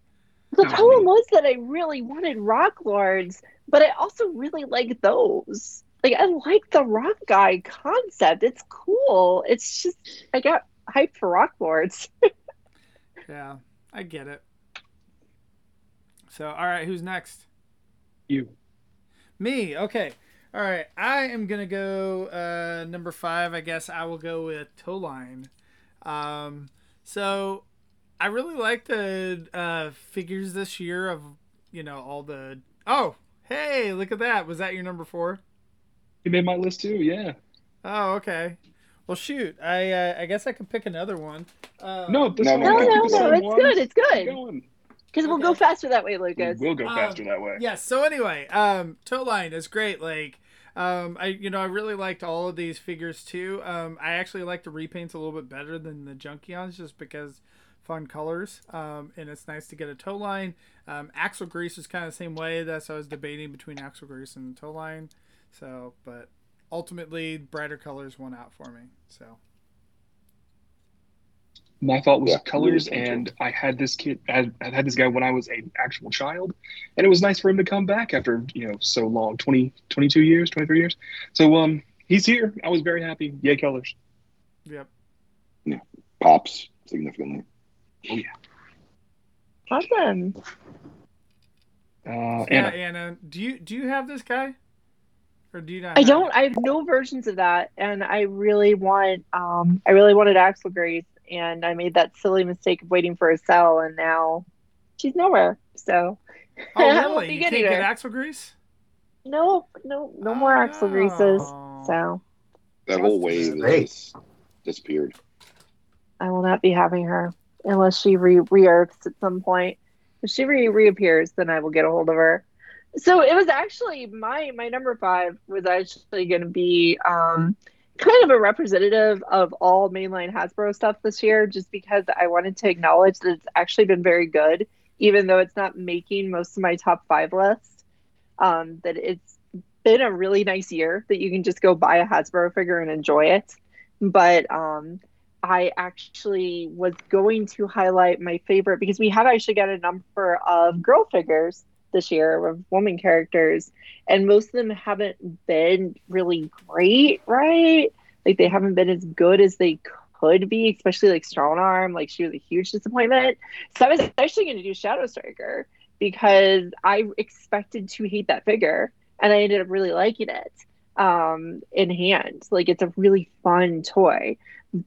The problem man. was that I really wanted Rock Lords, but I also really like those. Like I like the Rock Guy concept. It's cool. It's just I got hyped for Rock Lords. Yeah, I get it. So, all right, who's next? You. Me. Okay. All right. I am gonna go uh, number five. I guess I will go with Tow-Line. Um, so I really like the uh, figures this year of you know all the. Oh, hey, look at that. Was that your number four? You made my list too. Yeah. Oh, okay. Well, shoot. I uh, I guess I could pick another one. Uh, No, this No, one. no, No, no, no, keep the no. same It's good. It's Keep good going. because we'll Okay. go faster that way, Lucas. We'll go Um, faster that way. Yes. So anyway, um, Tow-Line is great. Like, um, I you know I really liked all of these figures too. Um, I actually like the repaints a little bit better than the Junkions just because fun colors. Um, and it's nice to get a Tow-Line. Um, Axle Grease is kind of the same way. That's I was debating between Axle Grease and toe line. So, but ultimately, brighter colors won out for me. So. My thought was Yeah, colors, and I had this kid. I I had this guy when I was an actual child, and it was nice for him to come back after you know so long 20, 22 years, twenty three years. So um, he's here. I was very happy. Yay, colors! Yep. Yeah, pops significantly. Awesome. Uh, Yeah, Anna, Anna. Do you do you have this guy, or do you not? I don't. it? I have no versions of that, and I really want. Um, I really wanted Axle Grease, and I made that silly mistake of waiting for a cell, and now she's nowhere. So Oh, really? You can't get her. Axle Grease? no, no, no more Oh, Axle Greases. So That whole wave great. disappeared. I will not be having her unless she re re-earths at some point. If she re reappears, then I will get a hold of her. So it was actually my my number five was actually going to be um, kind of a representative of all mainline Hasbro stuff this year, just because I wanted to acknowledge that it's actually been very good, even though it's not making most of my top five list. Um, that it's been a really nice year that you can just go buy a Hasbro figure and enjoy it. But um, I actually was going to highlight my favorite because we have actually got a number of girl figures this year of woman characters, and most of them haven't been really great, right? Like they haven't been as good as they could be, especially like Strong Arm. Like she was a huge disappointment. So I was actually going to do Shadow Striker because I expected to hate that figure, and I ended up really liking it um, in hand. Like it's a really fun toy.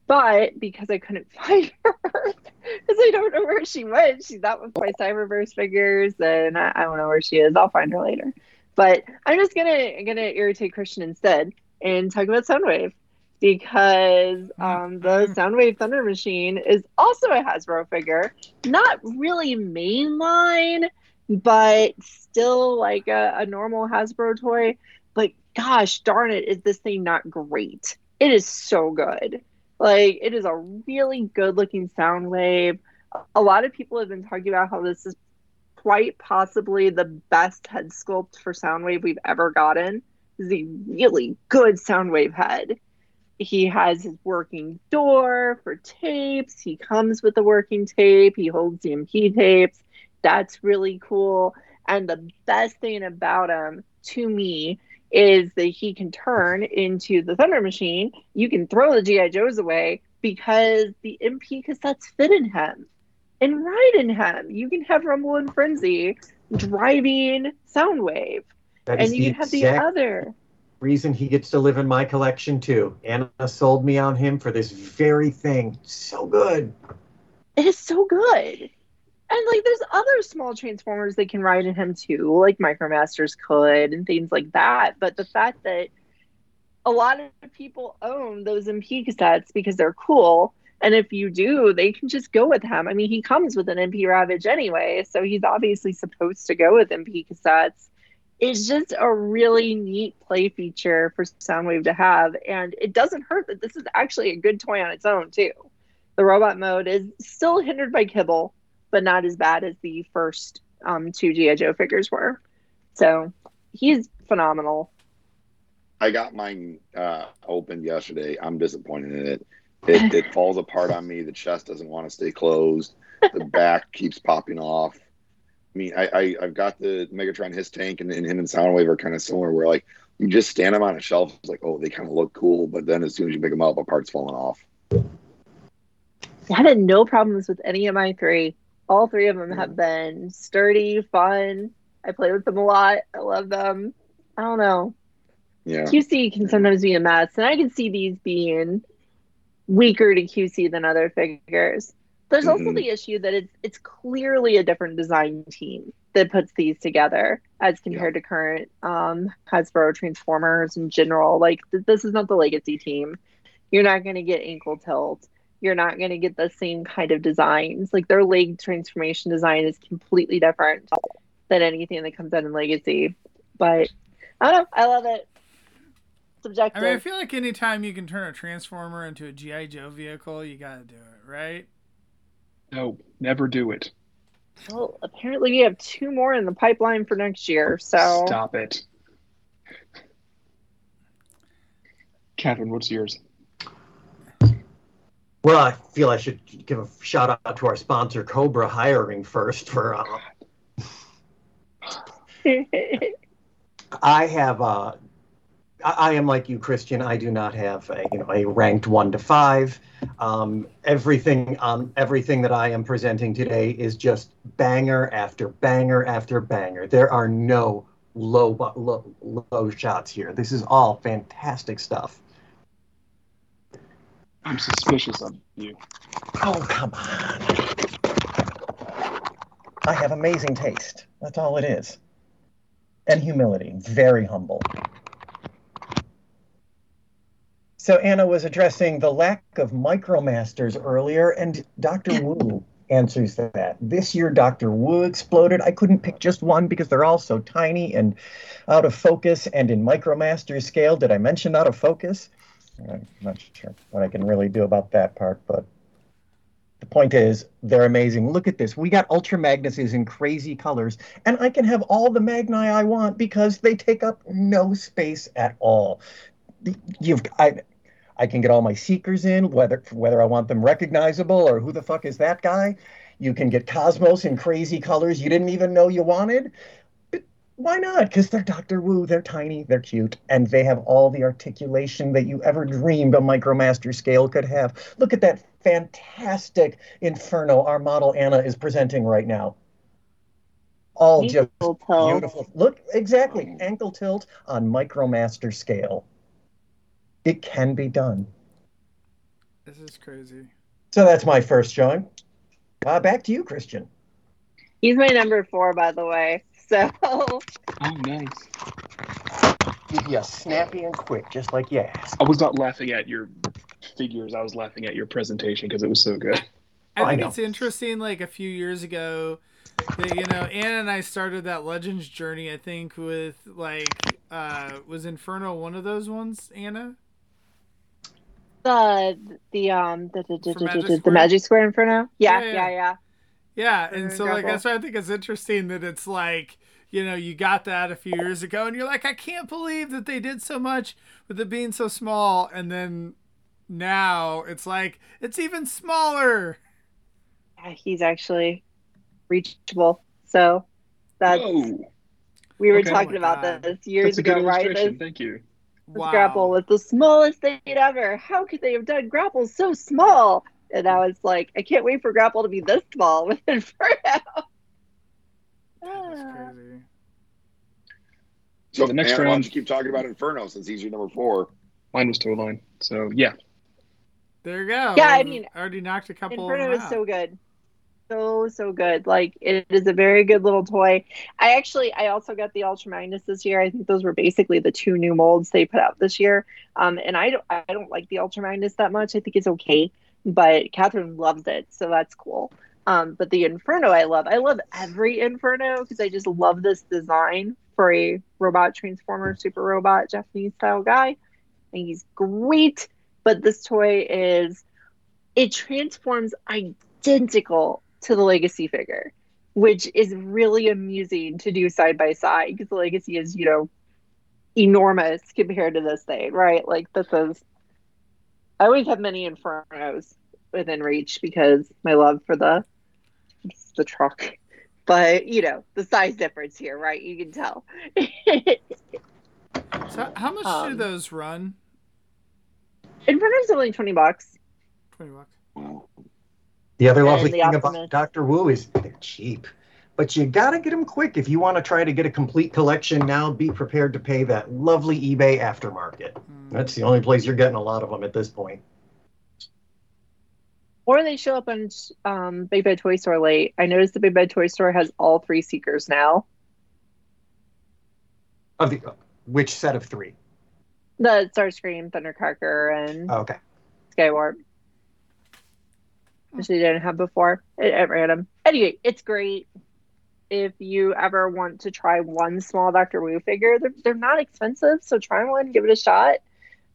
But because I couldn't find her, because I don't know where she went, she's not with my Cyberverse figures, and I, I don't know where she is. I'll find her later. But I'm just gonna gonna irritate Christian instead and talk about Soundwave because um, the Soundwave Thunder Machine is also a Hasbro figure, not really mainline, but still like a, a normal Hasbro toy. But gosh darn it, is this thing not great? It is so good. Like it is a really good looking Soundwave. A lot of people have been talking about how this is quite possibly the best head sculpt for Soundwave we've ever gotten. This is a really good Soundwave head. He has his working door for tapes. He comes with the working tape. He holds the MP tapes. That's really cool. And the best thing about him to me is that he can turn into the Thunder Machine. You can throw the G.I. Joes away because the MP cassettes fit in him and ride in him. You can have Rumble and Frenzy driving Soundwave. And you can have the other. reason he gets to live in my collection too. Anna sold me on him for this very thing. So good. It is so good. And like there's other small transformers that can ride in him too, like Micromasters could and things like that. But the fact that a lot of people own those MP cassettes because they're cool, And if you do, they can just go with him. I mean, he comes with an MP Ravage anyway, so he's obviously supposed to go with MP cassettes. It's just a really neat play feature for Soundwave to have. And it doesn't hurt that this is actually a good toy on its own, too. The robot mode is still hindered by kibble, but not as bad as the first um, two G.I. Joe figures were. So he's phenomenal. I got mine uh, opened yesterday. I'm disappointed in it. It, it falls apart on me. The chest doesn't want to stay closed. The back keeps popping off. I mean, I, I have got the Megatron his tank and, and him and Soundwave are kind of similar. Where like you just stand them on a shelf, it's like oh they kind of look cool, but then as soon as you pick them up, a part's falling off. I had no problems with any of my three. All three of them have been sturdy, fun. I play with them a lot. I love them. I don't know. Yeah. QC can sometimes be a mess, and I can see these being weaker to QC than other figures. There's also Mhm. the issue that it's it's clearly a different design team that puts these together as compared to current um, Hasbro Transformers in general. Like th- this is not the Legacy team. You're not going to get ankle tilt. You're not going to get the same kind of designs. Like their leg transformation design is completely different than anything that comes out in Legacy. But I don't know. I love it. Subjective. I mean, I feel like anytime you can turn a transformer into a GI Joe vehicle, you got to do it, right? No, never do it. Well, apparently we have two more in the pipeline for next year. So Stop it. Catherine, what's yours? Well, I feel I should give a shout out to our sponsor, Cobra Hiring, first. For uh, I have, uh, I, I am like you, Christian. I do not have a you know a ranked one to five. Um, everything um, everything that I am presenting today is just banger after banger after banger. There are no low low, low shots here. This is all fantastic stuff. I'm suspicious of you. Oh, come on. I have amazing taste. That's all it is. And humility. Very humble. So Anna was addressing the lack of micromasters earlier, and Dr. Wu answers that. This year, Dr. Wu exploded. I couldn't pick just one because they're all so tiny and out of focus and in micromaster scale. Did I mention out of focus? I'm not sure what I can really do about that part, but the point is, they're amazing. Look at this. We got Ultra Magnuses in crazy colors, and I can have all the Magni I want because they take up no space at all. You've I, I can get all my Seekers in, whether whether I want them recognizable or who the fuck is that guy. You can get Cosmos in crazy colors you didn't even know you wanted. But why not? Because they're Doctor Wu. They're tiny. They're cute, and they have all the articulation that you ever dreamed a Micromaster scale could have. Look at that fantastic Inferno our model Anna is presenting right now. All just Ankle tilt. beautiful. Look, exactly. Ankle tilt on Micromaster scale. It can be done. This is crazy. So that's my first showing. Uh, back to you, Christian. He's my number four, by the way. So Oh, nice. Yeah, snappy and quick, just like you asked. I was not laughing at your figures. I was laughing at your presentation because it was so good. I I think know. it's interesting. Like a few years ago, that, you know, Anna and I started that Legends journey. I think with like, uh, was Inferno one of those ones? Anna. the the um the the, the, For the, Magic the, the Square? Magic Square Inferno. Yeah, Yeah, yeah, yeah. yeah. Yeah, and so like that's why I think it's interesting that it's like you know you got that a few years ago, and you're like, I can't believe that they did so much with it being so small, and then now it's like it's even smaller. Yeah, He's actually reachable. So that's Whoa, we were Okay. talking Oh about God. this years that's a good ago, right? This, Thank you. this Wow. grapple was the smallest thing ever. How could they have done grapple so small? And I was like I can't wait for grapple to be this small with Inferno. That's Ah. crazy. So The next Anna, why round- don't you keep talking about Inferno since he's your number four? Mine was Tow-Line. So yeah, There you go. Yeah, I mean, already knocked a couple. Inferno of them is so good. So so good. Like it is a very good little toy. I actually I also got the Ultra Magnus this year. I think those were basically the two new molds they put out this year. Um and I don't I don't like the Ultra Magnus that much. I think it's okay. But Catherine loves it, so that's cool. Um, but the Inferno, I love. I love every Inferno because I just love this design for a robot transformer, super robot, Japanese style guy. And he's great. But this toy is, it transforms identical to the Legacy figure, which is really amusing to do side by side because the Legacy is, you know, enormous compared to this thing, right? Like, this is, I always have many Infernos within reach because my love for the the truck but you know the size difference here right you can tell So how much do Um, those run? Inferno's only 20 bucks Twenty bucks. Wow. The other And lovely the thing Optimus. about Doctor Wu is they're cheap, but you gotta get them quick if you want to try to get a complete collection. Now, be prepared to pay that lovely eBay aftermarket. Hmm. That's the only place you're getting a lot of them at this point. or they show up on um, big bad toy store late i noticed the big bad toy store has all three seekers now Of the which set of three? the starscream thundercracker and Oh, okay. skywarp which they didn't have before at, at random anyway it's great if you ever want to try one small dr wu figure they're, they're not expensive so try one give it a shot.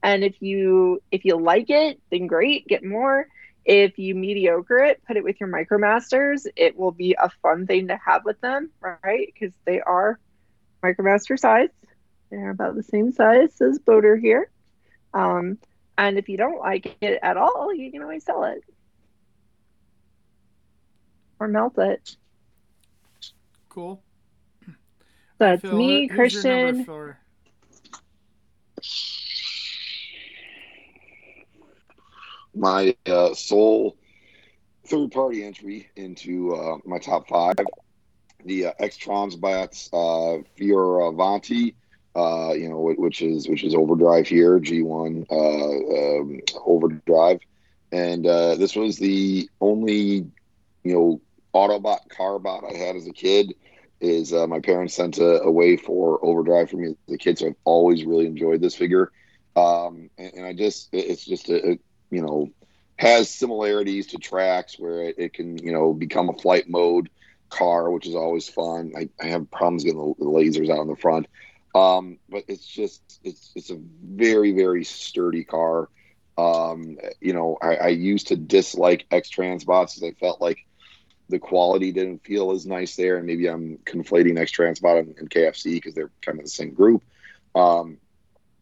And if you if you like it then great get more. If you mediocre it put it with your micromasters. It will be a fun thing to have with them right? Because they are micromaster size. They're about the same size as boater here. Um, and if you don't like it at all you can always sell it. Or melt it Cool. that's Phil, me who- who's christian for- my uh, sole third party entry into uh, my top five the uh, X-Transbots uh, Fioravanti, uh, you know, which is which is overdrive here, G1 uh, um, overdrive, and uh, this was the only you know Autobot car bot I had as a kid. Is uh, my parents sent a, away for overdrive for me as a kid, so I've always really enjoyed this figure. Um, and, and I just, it's just a, a you know has similarities to tracks where it, it can you know become a flight mode car which is always fun i, I have problems getting the, the lasers out in the front um, but it's just it's it's a very very sturdy car um, you know I, I used to dislike X-Transbots because i felt like the quality didn't feel as nice there and maybe i'm conflating X-Transbot and, and kfc because they're kind of the same group um,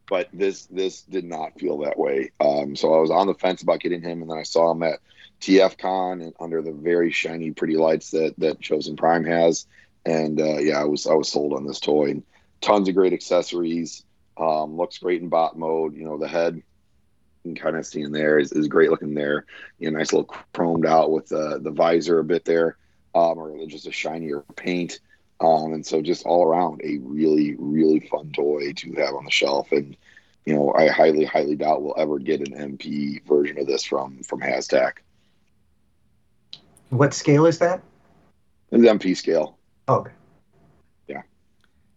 but this this did not feel that way. Um, so I was on the fence about getting him, and then I saw him at TFCon and under the very shiny, pretty lights that that Chosen Prime has, and uh, yeah, I was I was sold on this toy. And tons of great accessories. Um, looks great in bot mode. You know, the head can kind of see in there is, is great looking there. You know, nice little chromed out with the the visor a bit there, um, or just a shinier paint. Um, and so just all around a really, really fun toy to have on the shelf. And, you know, I highly, highly doubt we'll ever get an MP version of this from, from Hashtag. What scale is that? It's MP scale. Oh, okay. Yeah.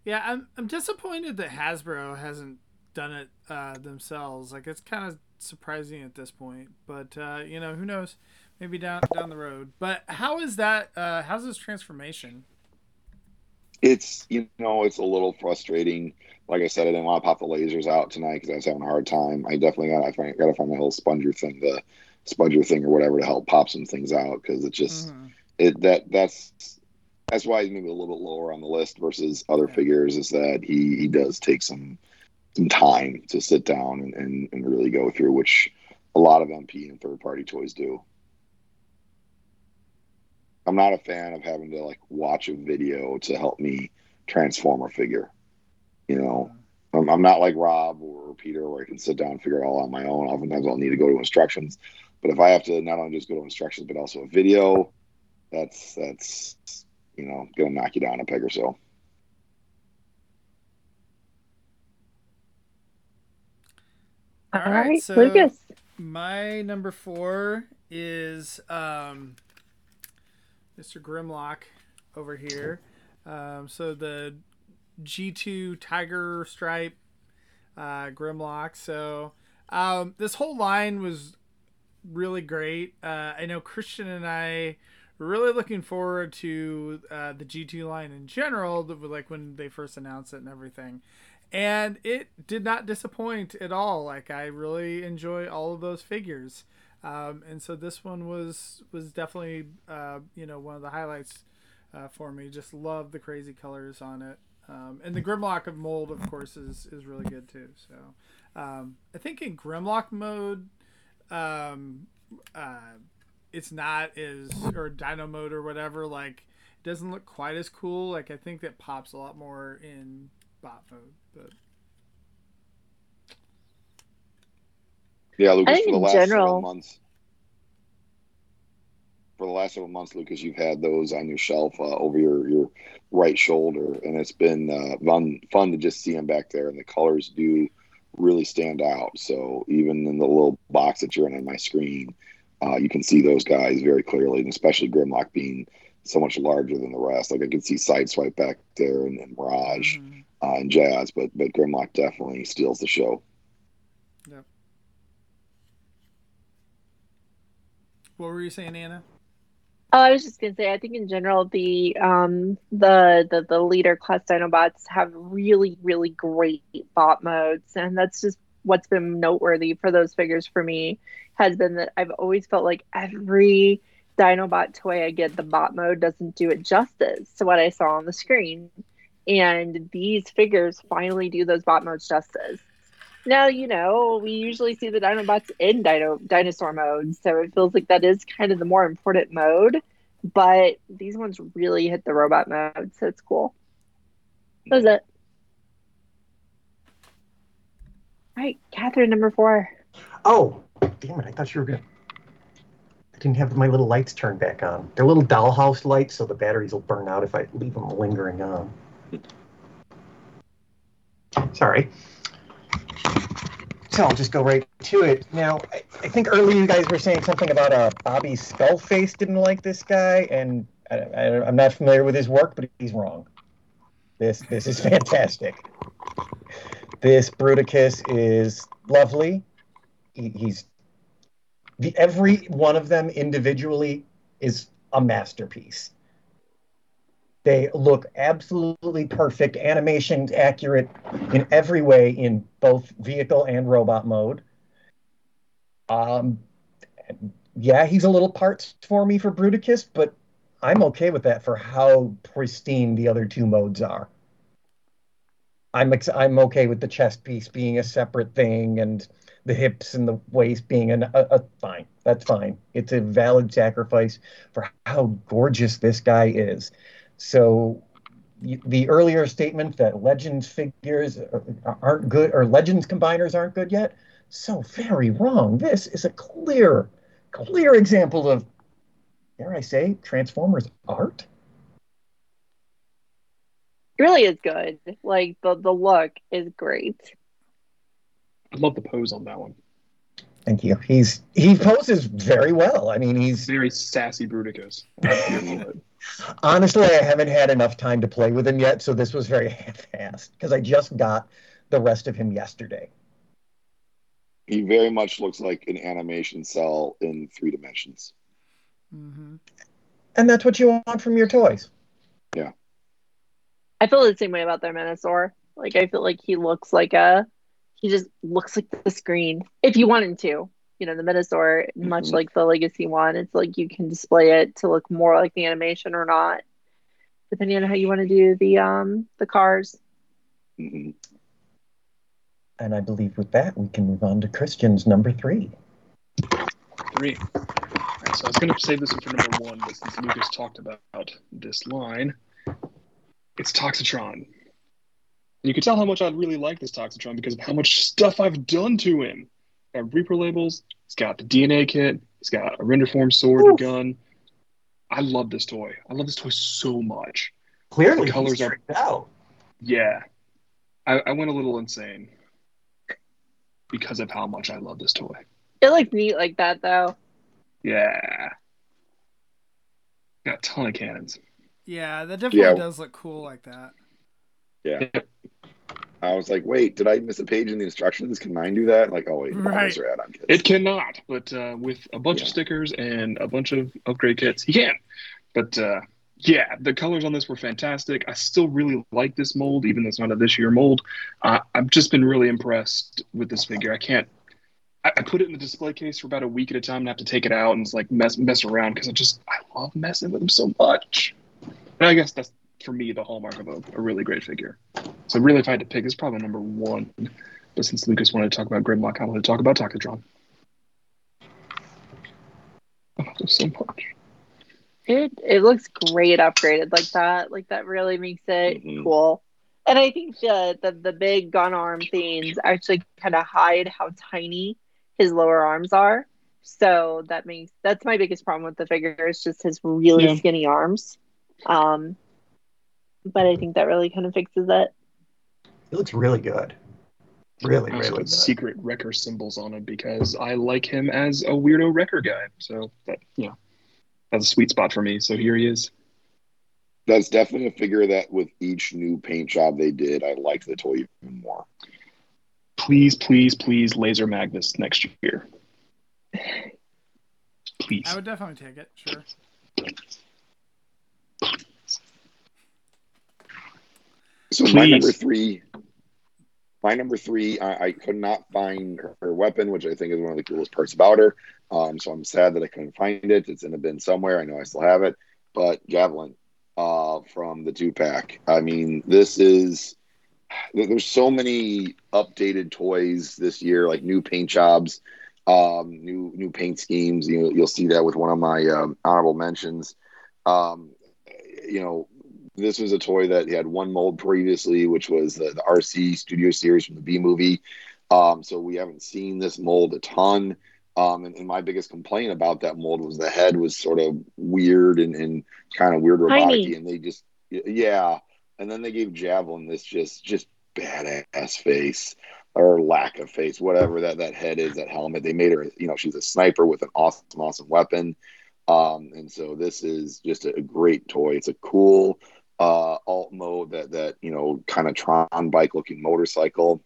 Yeah, I'm I'm disappointed that Hasbro hasn't done it uh, themselves. Like it's kind of surprising at this point, but uh, you know who knows? Maybe down down the road. But how is that? Uh, how's this transformation? It's, you know, it's a little frustrating. Like I said, I didn't want to pop the lasers out tonight because I was having a hard time. I definitely got I got to find my little sponger thing, the sponger thing or whatever to help pop some things out because it just, Mhm. it that that's that's why he's maybe a little bit lower on the list versus other Yeah. figures is that he he does take some some time to sit down and, and, and really go through which a lot of mp and third party toys do. I'm not a fan of having to like watch a video to help me transform a figure you know? I'm, I'm not like rob or peter where i can sit down and figure it all on my own. Oftentimes i'll need to go to instructions but if i have to not only just go to instructions but also a video that's that's you know gonna knock you down a peg or so. All all right, right, so- lucas My number four is um, Mr. Grimlock over here. Um, so the G2 Tiger Stripe uh, Grimlock. So um, this whole line was really great. Uh, I know Christian and I were really looking forward to uh, the G2 line in general, like when they first announced it and everything. And it did not disappoint at all. Like I really enjoy all of those figures. Um, and so this one was was definitely uh, you know one of the highlights uh, for me. Just love the crazy colors on it, um, and the Grimlock of mold, of course, is is really good too. So um, I think in Grimlock mode, um, uh, it's not as or Dino mode or whatever. Like it doesn't look quite as cool. Like I think that pops a lot more in bot mode, but. Yeah, Lucas, for the last general- several months. For the last several months, Lucas, you've had those on your shelf uh, over your, your right shoulder, and it's been uh, fun fun to just see them back there, and the colors do really stand out. So even in the little box that you're in on my screen, uh, you can see those guys very clearly, and especially Grimlock being so much larger than the rest. Like I can see Sideswipe back there, and, and Mirage Mhm. Uh, and Jazz, but but Grimlock definitely steals the show. Yep. What were you saying, Anna? Oh, I was just gonna say, I think in general the um the the the leader class Dinobots have really really great bot modes, and that's just what's been noteworthy for those figures for me has been that I've always felt like every Dinobot toy I get, the bot mode doesn't do it justice to what I saw on the screen, and these figures finally do those bot modes justice. Now, you know, we usually see the Dinobots in dino dinosaur mode, so it feels like that is kind of the more important mode. But these ones really hit the robot mode, so it's cool. That was it. Right, Catherine, number four. Oh, damn it! I thought you were gonna. I didn't have my little lights turned back on. They're little dollhouse lights, so the batteries will burn out if I leave them lingering on. Sorry. So I'll just go right to it. Now, I, I think earlier you guys were saying something about uh, Bobby Skullface didn't like this guy, and I, I, I'm not familiar with his work, but he's wrong. This this is fantastic. This Bruticus is lovely. He, he's the every one of them individually is a masterpiece. They look absolutely perfect, animation accurate in every way in both vehicle and robot mode. Um, yeah, he's a little parts for me for Bruticus, but I'm okay with that for how pristine the other two modes are. I'm ex- I'm okay with the chest piece being a separate thing and the hips and the waist being an, a, a fine. That's fine. It's a valid sacrifice for how gorgeous this guy is. So the earlier statement that Legends figures are- aren't good or Legends combiners aren't good yet, so very wrong. This is a clear, clear example of, dare I say, Transformers art. It really is good. Like the the look is great. I love the pose on that one. Thank you. He's he poses very well. I mean, he's Very sassy Bruticus. I'm here for it. honestly, I haven't had enough time to play with him yet, so this was very half-assed because I just got the rest of him yesterday. He very much looks like an animation cell in three dimensions. Mm-hmm. And that's what you want from your toys. Yeah. I feel the same way about their Menasor. Like I feel like he looks like a he just looks like the screen. If you want him to. You know, the Menasor, much Mhm. like the Legacy one, it's like you can display it to look more like the animation or not. Depending on how you want to do the um the cars. hmm And I believe with that, we can move on to Christian's number three. Three. All right, so I was going to save this one for number one, but since Lucas talked about this line, it's Toxitron. And you can tell how much I really like this Toxitron because of how much stuff I've done to him. Got Reprolabels. It's got the DNA kit. It's got a render form sword and Oof. gun. I love this toy. I love this toy so much. Clearly, The colors are- tricked out. Yeah, I, I went a little insane because of how much I love this toy. It looks neat like that though. Yeah, got a ton of cannons. Yeah, that definitely Yeah. does look cool like that. Yeah. I was like, wait, did I miss a page in the instructions? Can mine do that? Like, oh wait, Right. right. are add-on kits. It cannot, but uh, with a bunch of stickers and a bunch of upgrade kits, he can. But uh, yeah, the colors on this were fantastic. I still really like this mold, even though it's not a this year mold. Uh, I've just been really impressed with this figure. I can't. I, I put it in the display case for about a week at a time and have to take it out and it's like mess mess around because I just I love messing with them so much. And I guess that's for me the hallmark of a, a really great figure. So really, if I had to pick, it's probably number one. But since Lucas wanted to talk about Grimlock, I wanted to talk about love this so much. It it looks great upgraded like that. Like that really makes it Mhm. cool. And I think the, the the big gun arm things actually kind of hide how tiny his lower arms are. So that makes that's my biggest problem with the figure is just his really Yeah. skinny arms. Um, but I think that really kind of fixes it. It looks really good. Really, I also really put good. secret wrecker symbols on him because I like him as a weirdo wrecker guy. So that you know, that's a sweet spot for me. So here he is. That's definitely a figure that with each new paint job they did, I liked the toy even more. Please, please, please, laser Magnus next year. Please. I would definitely take it. Sure. So my number three, my number three, I, I could not find her, her weapon, which I think is one of the coolest parts about her. Um, so I'm sad that I couldn't find it. It's in a bin somewhere. I know I still have it, but Javelin uh, from the two pack. I mean, this is there's so many updated toys this year, like new paint jobs, um, new new paint schemes. You you'll see that with one of my um, honorable mentions. Um, you know, this was a toy that had one mold previously, which was the, the RC Studio Series from the B movie. Um, so we haven't seen this mold a ton. Um, and, and my biggest complaint about that mold was the head was sort of weird and, and kind of weird robotic and they just yeah. And then they gave Javelin this just just badass face or lack of face, whatever that that head is, that helmet. They made her, you know, she's a sniper with an awesome, awesome weapon. Um, and so this is just a great toy. It's a cool uh, alt mode that that you know kind of Tron bike looking motorcycle.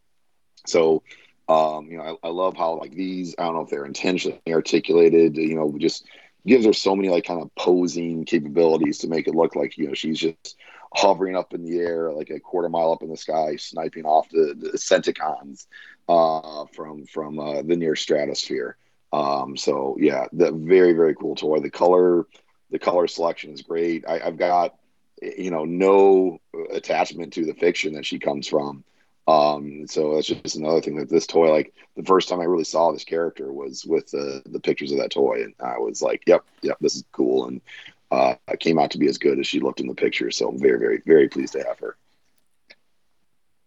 So um, you know I, I love how like these I don't know if they're intentionally articulated. You know, just gives her so many like kind of posing capabilities to make it look like you know she's just hovering up in the air like a quarter mile up in the sky, sniping off the, the Senticons uh, from from uh, the near stratosphere. Um, so yeah, the very very cool toy. The color the color selection is great. I, I've got you know no attachment to the fiction that she comes from. Um, so that's just another thing that this toy, like the first time I really saw this character was with the the pictures of that toy, and I was like, "Yep, yep, this is cool." And uh, it came out to be as good as she looked in the picture. So I'm very, very, very pleased to have her.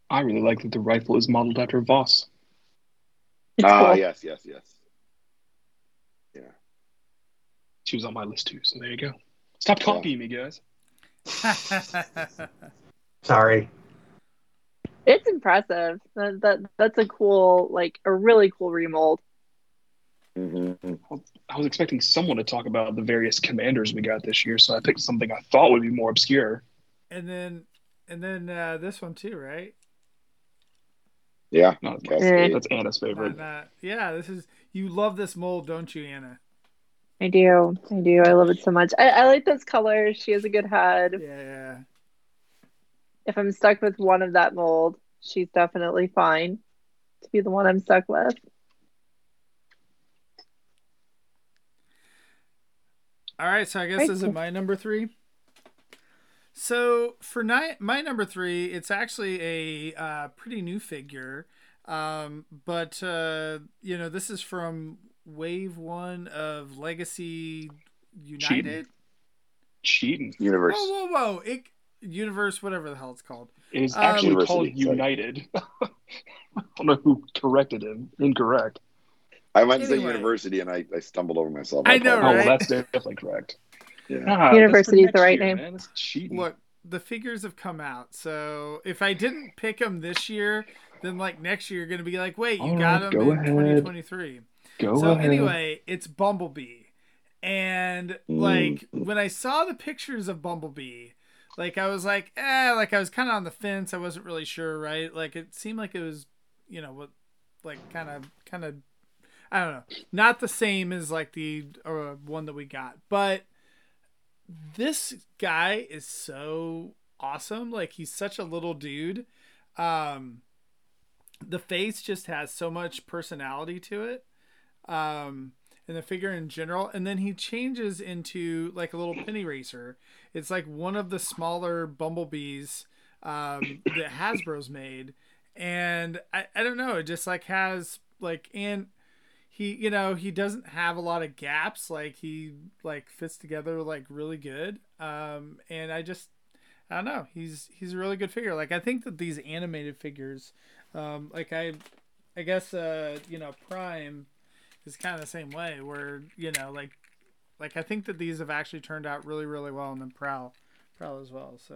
I really like that the rifle is modeled after Voss. It's Ah, cool. yes, yes, yes. She was on my list too. So there you go. Stop copying me, guys. Sorry. It's impressive. That, that that's a cool, like a really cool remold. Mm-hmm. I was expecting someone to talk about the various commanders we got this year, so I picked something I thought would be more obscure. and then and then uh, this one too, right? Yeah, Not Cascade. That's Anna's favorite. Not- not- yeah, this is you love this mold, don't you, Anna? I do. I do. I love it so much. I, I like those colors. She has a good head. Yeah, yeah. If I'm stuck with one of that mold, she's definitely fine to be the one I'm stuck with. All right, so I guess Right. this is my number three. So for ni- my number three, it's actually a uh, pretty new figure, um, but uh, you know this is from Wave One of Legacy United. Cheating. Universe. Whoa, whoa, whoa! It, Universe, whatever the hell it's called. It is Um, actually University, called. United. I don't know who corrected him. Incorrect. I meant to say university, and I, I stumbled over myself. I know, Oh, right? well, that's definitely correct. Yeah. Ah, University is the right year, name. Cheating. Look, the figures have come out, so if I didn't pick them this year, then like next year you're gonna be like, wait, you All got right, them go in ahead. 2023. Go so ahead. anyway, it's Bumblebee, and Mm. like when I saw the pictures of Bumblebee, like I was like, eh, like I was kind of on the fence. I wasn't really sure, right? Like it seemed like it was, you know, what, like kind of, kind of, I don't know, not the same as like the uh, one that we got, but this guy is so awesome. Like he's such a little dude. Um, the face just has so much personality to it. Um, and the figure in general. And then he changes into like a little penny racer. It's like one of the smaller bumblebees um, that Hasbro's made. And I, I don't know, it just like has like and he you know he doesn't have a lot of gaps like he like fits together like really good um and i just i don't know he's he's a really good figure like i think that these animated figures um like i i guess uh you know prime is kind of the same way where you know like like i think that these have actually turned out really really well and then prowl prowl as well so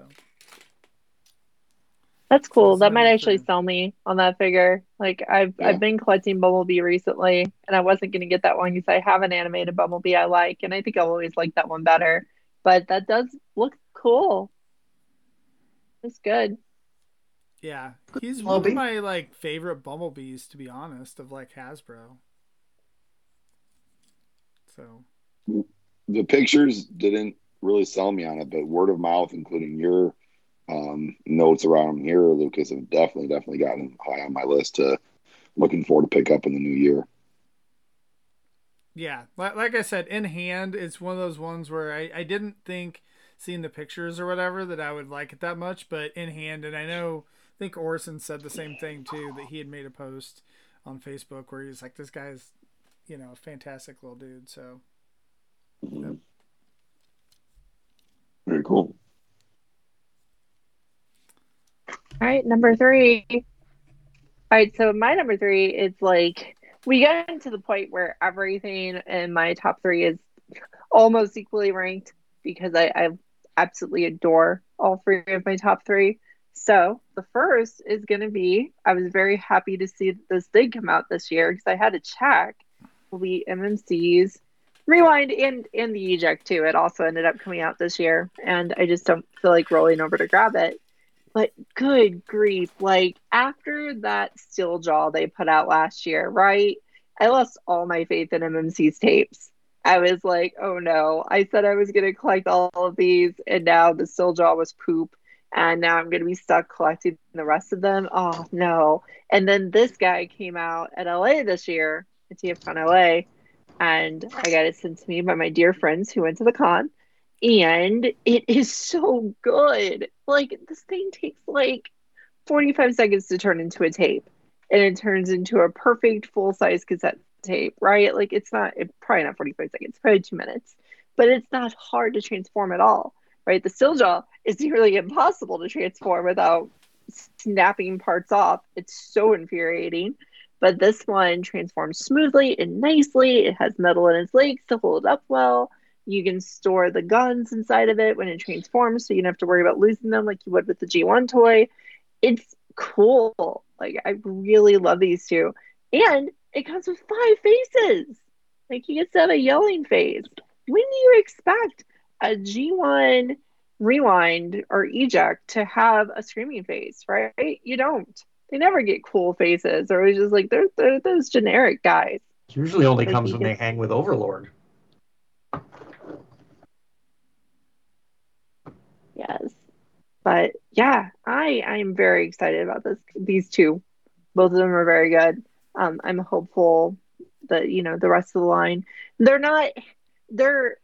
That's cool. it's That might actually fair. sell me on that figure. Like I've Yeah. I've been collecting Bumblebee recently, and I wasn't gonna get that one because I have an animated Bumblebee I like, and I think I'll always like that one better. But that does look cool. It's good. yeah he's one of my like favorite bumblebees to be honest of like hasbro so the pictures didn't really sell me on it, but word of mouth, including your um, notes around here, Lucas, have definitely, definitely gotten high on my list to looking forward to pick up in the new year. Yeah, like, like I said, in hand, it's one of those ones where I, I didn't think seeing the pictures or whatever that I would like it that much, but in hand, and I know I think Orson said the same thing too that he had made a post on Facebook where he was like, "This guy's, you know, a fantastic little dude." So Yep. Very cool. All right, number three. All right, so my number three is like we get into the point where everything in my top three is almost equally ranked because I, I absolutely adore all three of my top three. So the first is going to be I was very happy to see that this did come out this year because I had to check the MMC's Rewind and and the eject too. It also ended up coming out this year, and I just don't feel like rolling over to grab it. But good grief, like after that steel jaw they put out last year, right? I lost all my faith in MMC's tapes. I was like, oh no. I said I was going to collect all of these, and now the steel jaw was poop. And now I'm going to be stuck collecting the rest of them. Oh no. And then this guy came out at LA this year, at TFCon LA, and I got it sent to me by my dear friends who went to the con. And it is so good. Like, this thing takes like 45 seconds to turn into a tape and it turns into a perfect full size cassette tape, right? Like it's not it, probably not 45 seconds, probably two minutes, but it's not hard to transform at all, right? The steel jaw is nearly impossible to transform without snapping parts off. It's so infuriating. But this one transforms smoothly and nicely. It has metal in its legs to hold up well. You can store the guns inside of it when it transforms, so you don't have to worry about losing them like you would with the G1 toy. It's cool. Like I really love these two. And it comes with five faces. Like he gets to have a yelling face. When do you expect a G1 rewind or eject to have a screaming face, right? You don't. They never get cool faces, or it's just like they're, they're those generic guys. Usually only Like comes he when they hang with Overlord. Yes. But yeah, I I'm very excited about this these two. Both of them are very good. Um, I'm hopeful that you know the rest of the line. They're not they're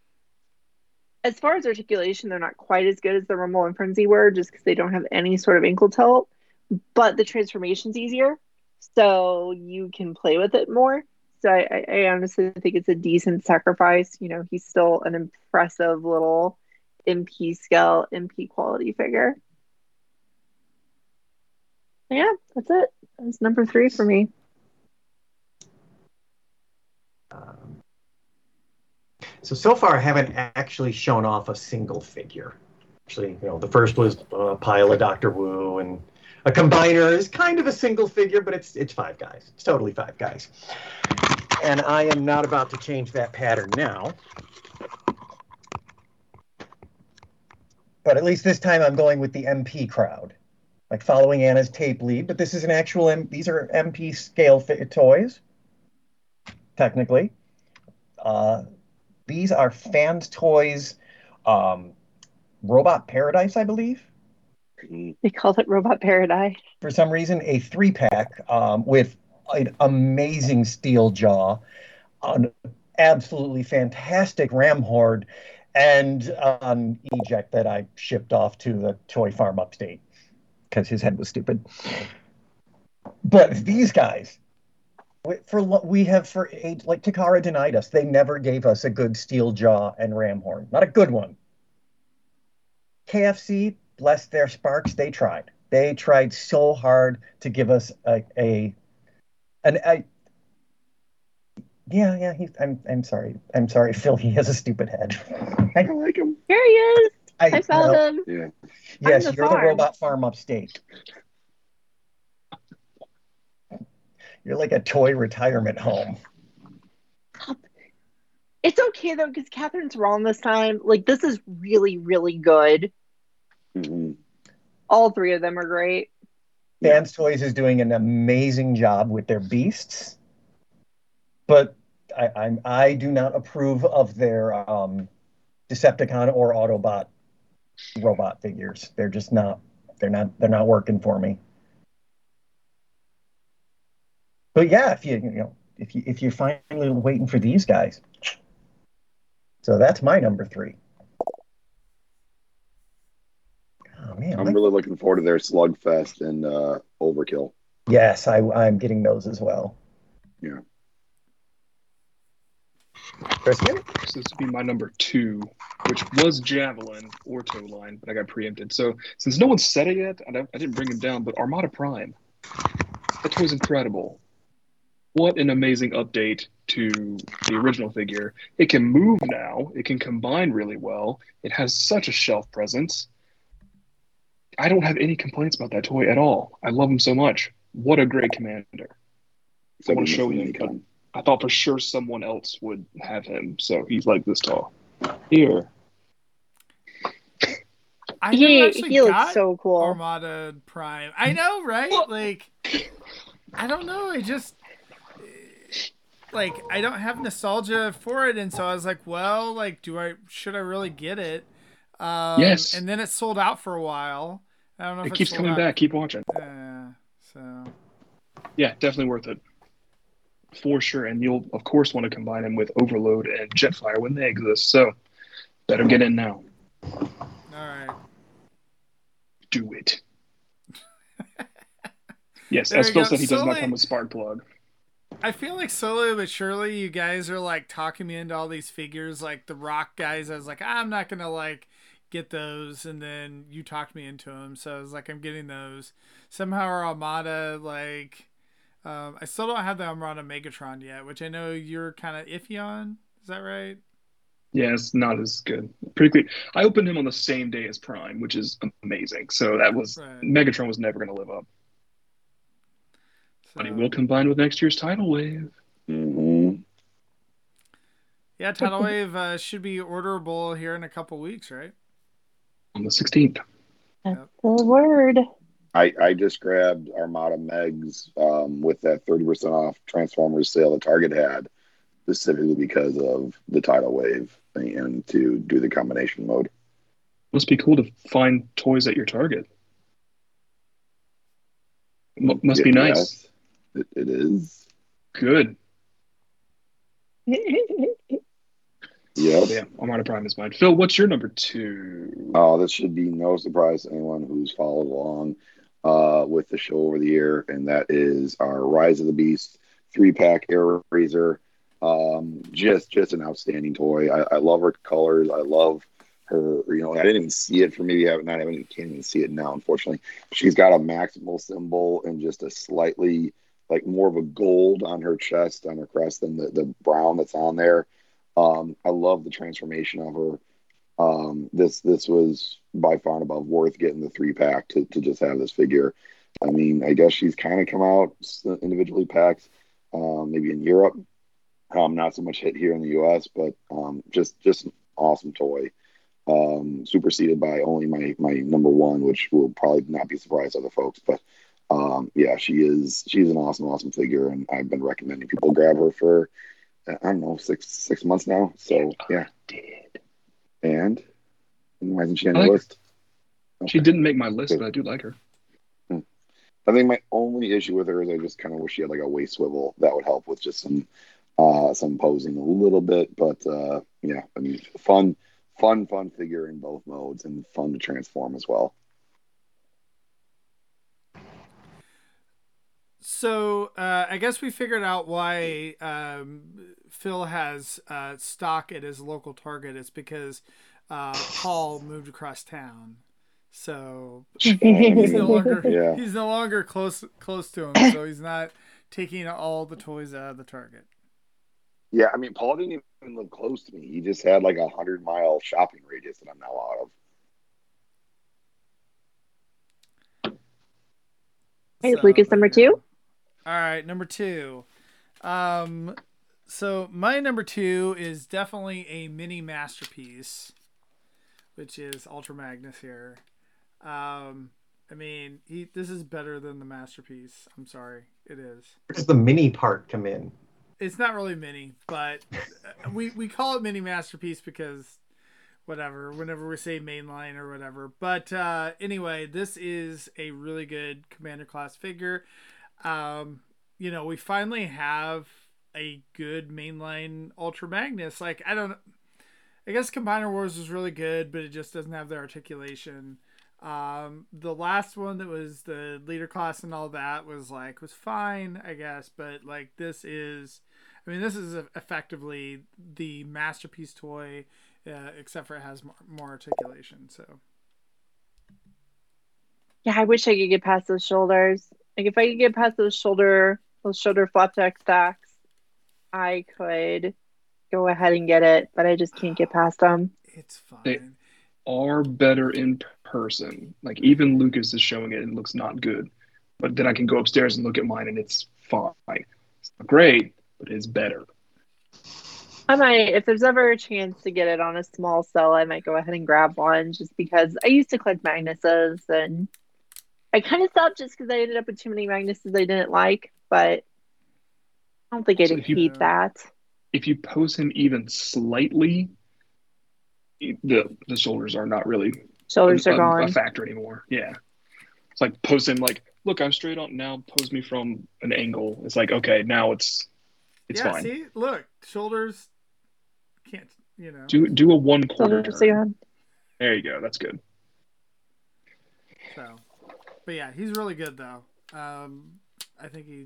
as far as articulation, they're not quite as good as the Rumble and Frenzy were, just because they don't have any sort of ankle tilt. But the transformation's easier, so you can play with it more. So I, I, honestly think it's a decent sacrifice. You know, he's still an impressive little MP scale, MP quality figure. Yeah, that's it. That's number three for me. Um, so so far, I haven't actually shown off a single figure. Actually, you know, the first was a pile of Doctor Wu, and a combiner is kind of a single figure, but it's it's five guys. It's totally five guys. And I am not about to change that pattern now. but at least this time I'm going with the MP crowd, like following Anna's tape lead. But this is an actual. M- these are MP scale fit toys, technically. Uh, these are fans toys, um, Robot Paradise, I believe. They called it Robot Paradise. For some reason, a three pack um, with an amazing steel jaw, an absolutely fantastic ram horn, and an eject that I shipped off to the toy farm upstate because his head was stupid. But these guys, for we have for age like Takara denied us. They never gave us a good steel jaw and ram horn, not a good one. KFC, bless their sparks, they tried. They tried so hard to give us a, a an a, yeah, yeah. He, I'm, I'm sorry. I'm sorry, Phil. He has a stupid head. I I, like him. Here he is. I, I found well, him. Yeah. Yes, the you're the robot farm upstate. You're like a toy retirement home. It's okay though, because Catherine's wrong this time. Like this is really, really good. Mhm. All three of them are great. Fans Toys is doing an amazing job with their beasts, but I, I'm I do not approve of their um, Decepticon or Autobot robot figures. They're just not. They're not. They're not working for me. But yeah, if you you know if you if you're finally waiting for these guys, so that's my number three. Oh man, I'm really looking forward to their Slugfest and uh, Overkill. yes, I I'm getting those as well. Yeah. Christian? So this would be my number two, which was Javelin or Tow-Line, but I got preempted. So since no one said it yet, I, I didn't bring him down, but Armada Prime. That toy's incredible. What an amazing update to the original figure. It can move now, it can combine really well, it has such a shelf presence. I don't have any complaints about that toy at all. I love him so much. What a great commander. I want to show him, but I thought for sure someone else would have him, so he's like this tall. Here. I never He actually he looks so cool. Armada Prime. I know, right? Like, I don't know. I just like I don't have nostalgia for it, and so I was like, well, like, do I should I really get it? Um, Yes. And then it sold out for a while. I don't know It keeps coming out- back. Keep watching. Yeah. So Yeah, definitely worth it. For sure. And you'll, of course, want to combine them with Overload and Jetfire when they exist. So better get in now. all right. Do it. yes, as Phil said, he does not come with spark plug. I feel like slowly but surely you guys are like talking me into all these figures, like the rock guys. I was like, I'm not gonna like get those, and then you talked me into them. So I was like, I'm getting those. Somehow our Armada, like, um, I still don't have the Armada Megatron yet, which I know you're kind of iffy on. Is that right? Yeah, it's not as good. Pretty quick. I opened him on the same day as Prime, which is amazing. So that was Right. Megatron was never going to live up. But he will combine with next year's Tidal Wave. hmm Yeah, Tidal Wave uh, should be orderable here in a couple weeks, right? On the 16th. That's The word. I, I just grabbed Armada Megs um, with that 30% off Transformers sale that Target had, specifically because of the tidal wave and to do the combination mode. Must be cool to find toys at your Target. M- must be nice. Yes, it, it is. Good. Yep. Yeah, Armada Prime is mine. Phil, what's your number two? Oh, this should be no surprise to anyone who's followed along uh, with the show over the year, and that is our Rise of the Beast three pack Airazor. Um, just just an outstanding toy. I, I love her colors. I love her. You know, I didn't even see it for maybe having not having can't even see it now. Unfortunately, she's got a maximal symbol and just a slightly like more of a gold on her chest on her crest than the, the brown that's on there. Um, I love the transformation of her. Um, this this was by far and above worth getting the three pack to, to just have this figure. I mean, I guess she's kind of come out individually packs, um, maybe in Europe. Um, not so much hit here in the U.S., but um, just just an awesome toy. um, superseded by only my my number one, which will probably not be a surprise to other folks. But um, yeah, she is she's an awesome, awesome figure, and I've been recommending people grab her for I don't know six six months now. So yeah, Did. and why isn't she on your like list? She didn't make my list, but I do like her. I think my only issue with her is I just kind of wish she had like a waist swivel that would help with just some uh some posing a little bit. But uh yeah, I mean fun, fun, fun figure in both modes and fun to transform as well. So uh, I guess we figured out why um, Phil has uh, stock at his local Target. It's because uh, Paul moved across town, so he's no longer Yeah. he's no longer close close to him. So he's not taking all the toys out of the Target. Yeah, I mean Paul didn't even live close to me. He just had like a hundred mile shopping radius that I'm now out of. Hey, So, Lucas, number two. All right, number two. Um, so my number two is definitely a mini masterpiece, which is Ultra Magnus here. Um, I mean, he this is better than the masterpiece. I'm sorry, it is. Where does the mini part come in? It's not really mini, but uh, we we call it mini masterpiece because whatever. Whenever we say mainline or whatever, but uh, anyway, this is a really good commander class figure. Um, you know, we finally have a good mainline Ultra Magnus. Like I don't, I guess Combiner Wars was really good, but it just doesn't have the articulation. Um, the last one that was the leader class and all that was like was fine, I guess, but like this is, I mean, this is effectively the masterpiece toy, uh, except for it has more, more articulation. So Yeah, I wish I could get past those shoulders. Like if I could get past those shoulder those shoulder flapjack stacks, I could go ahead and get it, but I just can't get past them. it's fine. They- Are better in person. Like even Lucas is showing it and looks not good. But then I can go upstairs and look at mine and it's fine. It's not great, but it's better. I might, if there's ever a chance to get it on a small cell, I might go ahead and grab one just because I used to collect Magnuses and I kind of stopped just because I ended up with too many Magnuses I didn't like, but I don't think I'd So if you- that. If you pose him even slightly, the the shoulders are not really Shoulders a, are a gone. factor anymore. Yeah. It's like pose him like, look, I'm straight on now, pose me from an angle. It's like, okay, now it's it's yeah, fine. see, look, shoulders can't, you know. Do do a one quarter. Shoulders. There you go. That's good. So, but yeah, he's really good though. Um, I think he,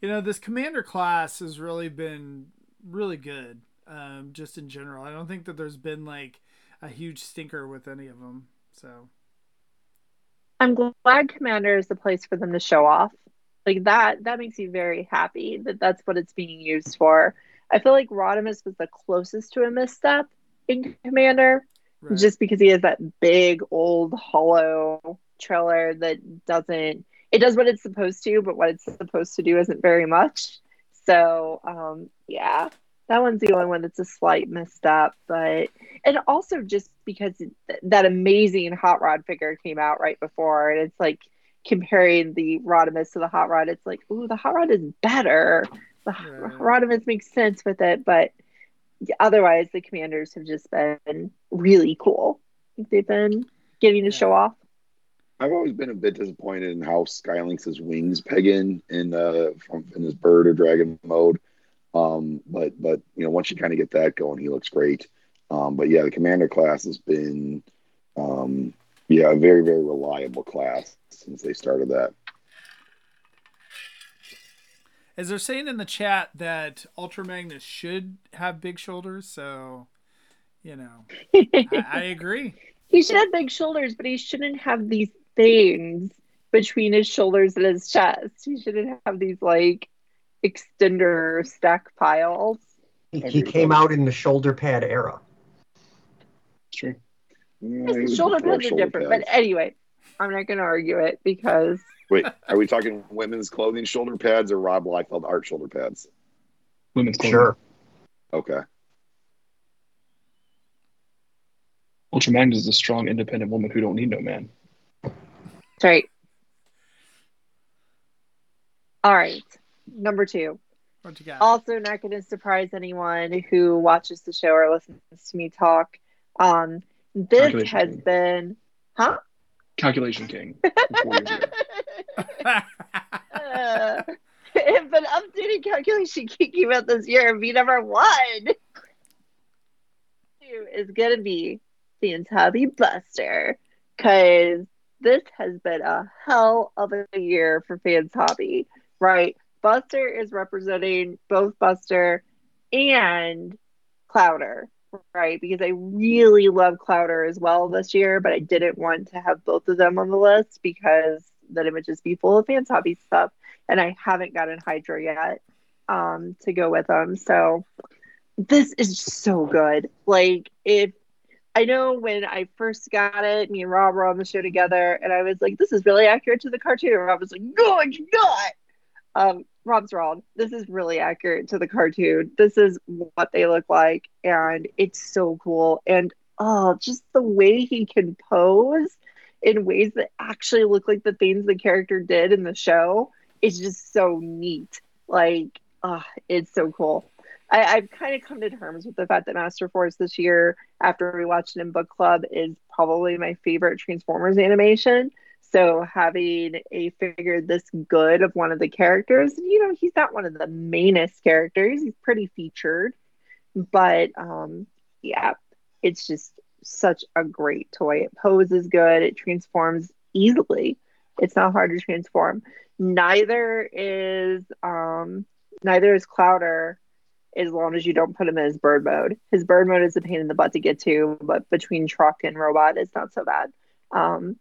you know, this commander class has really been really good. Um, just in general, I don't think that there's been like a huge stinker with any of them. So I'm glad Commander is the place for them to show off. Like that, that makes me very happy that that's what it's being used for. I feel like Rodimus was the closest to a misstep in Commander, right. just because he has that big old hollow trailer that doesn't. It does what it's supposed to, but what it's supposed to do isn't very much. So, um, yeah, that one's the only one that's a slight misstep. But and also just because it, that amazing hot rod figure came out right before, and it's like comparing the Rodimus to the hot rod. It's like, ooh, the hot rod is better. The Right. Rodimus makes sense with it, but otherwise, the commanders have just been really cool. I think they've been getting to show off. I've always been a bit disappointed in how Skylynx' wings peg in in uh from in his bird or dragon mode. Um, but but you know once you kind of get that going, he looks great. Um, but yeah, the commander class has been um, yeah a very very reliable class since they started that. As they're saying in the chat that Ultra Magnus should have big shoulders, so you know, I, I agree. he should have big shoulders, but he shouldn't have these things between his shoulders and his chest. He shouldn't have these like extender stack piles. He, he came out in the shoulder pad era. Sure. Yeah, Yes, he shoulder pads are shoulder different, pads. but anyway, I'm not going to argue it because Wait, are we talking women's clothing shoulder pads or Rob Liefeld art shoulder pads? Women's clothing. Sure. Okay. Ultra Magnus is a strong, independent woman who don't need no man. That's right. All right. Number two. What you got? Also, not going to surprise anyone who watches the show or listens to me talk. Um, this Calculation has King. been, huh? Calculation King. from four years ago. Uh, if an updated calculation King came out this year, it'd be number one. Two is gonna be the Fantabi Buster, because this has been a hell of a year for Fans Hobby, right? Buster is representing both Buster and Clouder, right? Because I really love Clouder as well this year, but I didn't want to have both of them on the list because then it would just be full of Fans Hobby stuff, and I haven't gotten Hydra yet um, to go with them. So this is so good. Like if I know when I first got it, me and Rob were on the show together, and I was like, "This is really accurate to the cartoon." And Rob was like, "No, it's not." Um, Rob's wrong. This is really accurate to the cartoon. This is what they look like, and it's so cool. And oh, just the way he can pose in ways that actually look like the things the character did in the show is just so neat. Like, ah, it's so cool. I, I've kind of come to terms with the fact that Master Force this year, after we watched it in book club, is probably my favorite Transformers animation. So having a figure this good of one of the characters, you know, he's not one of the mainest characters. He's pretty featured, but um, yeah, it's just such a great toy. It poses good. It transforms easily. It's not hard to transform. Neither is um, neither is Clouder as long as you don't put him in his bird mode. His bird mode is a pain in the butt to get to, but between truck and robot, it's not so bad. Um,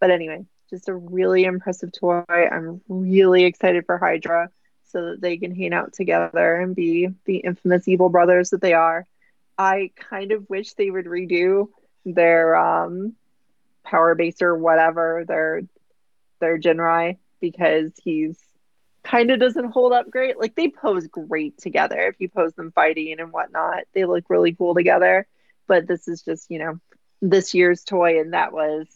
but anyway, just a really impressive toy. I'm really excited for Hydra so that they can hang out together and be the infamous evil brothers that they are. I kind of wish they would redo their um, power base or whatever, their their Genrai, because he's kind of doesn't hold up great. Like they pose great together. If you pose them fighting and whatnot, they look really cool together. But this is just, you know, this year's toy, and that was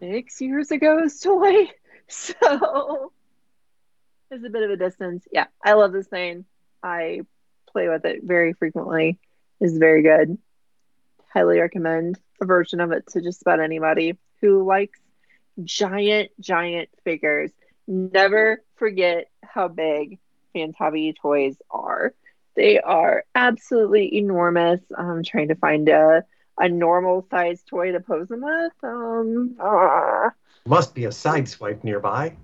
six years ago's toy. So there's a bit of a distance. Yeah, I love this thing. I play with it very frequently. It's very good. Highly recommend a version of it to just about anybody who likes giant, giant figures. Never forget how big Fantabi toys are. They are absolutely enormous. I'm trying to find a a normal size toy to pose them with. Um, ah. Must be a sideswipe nearby.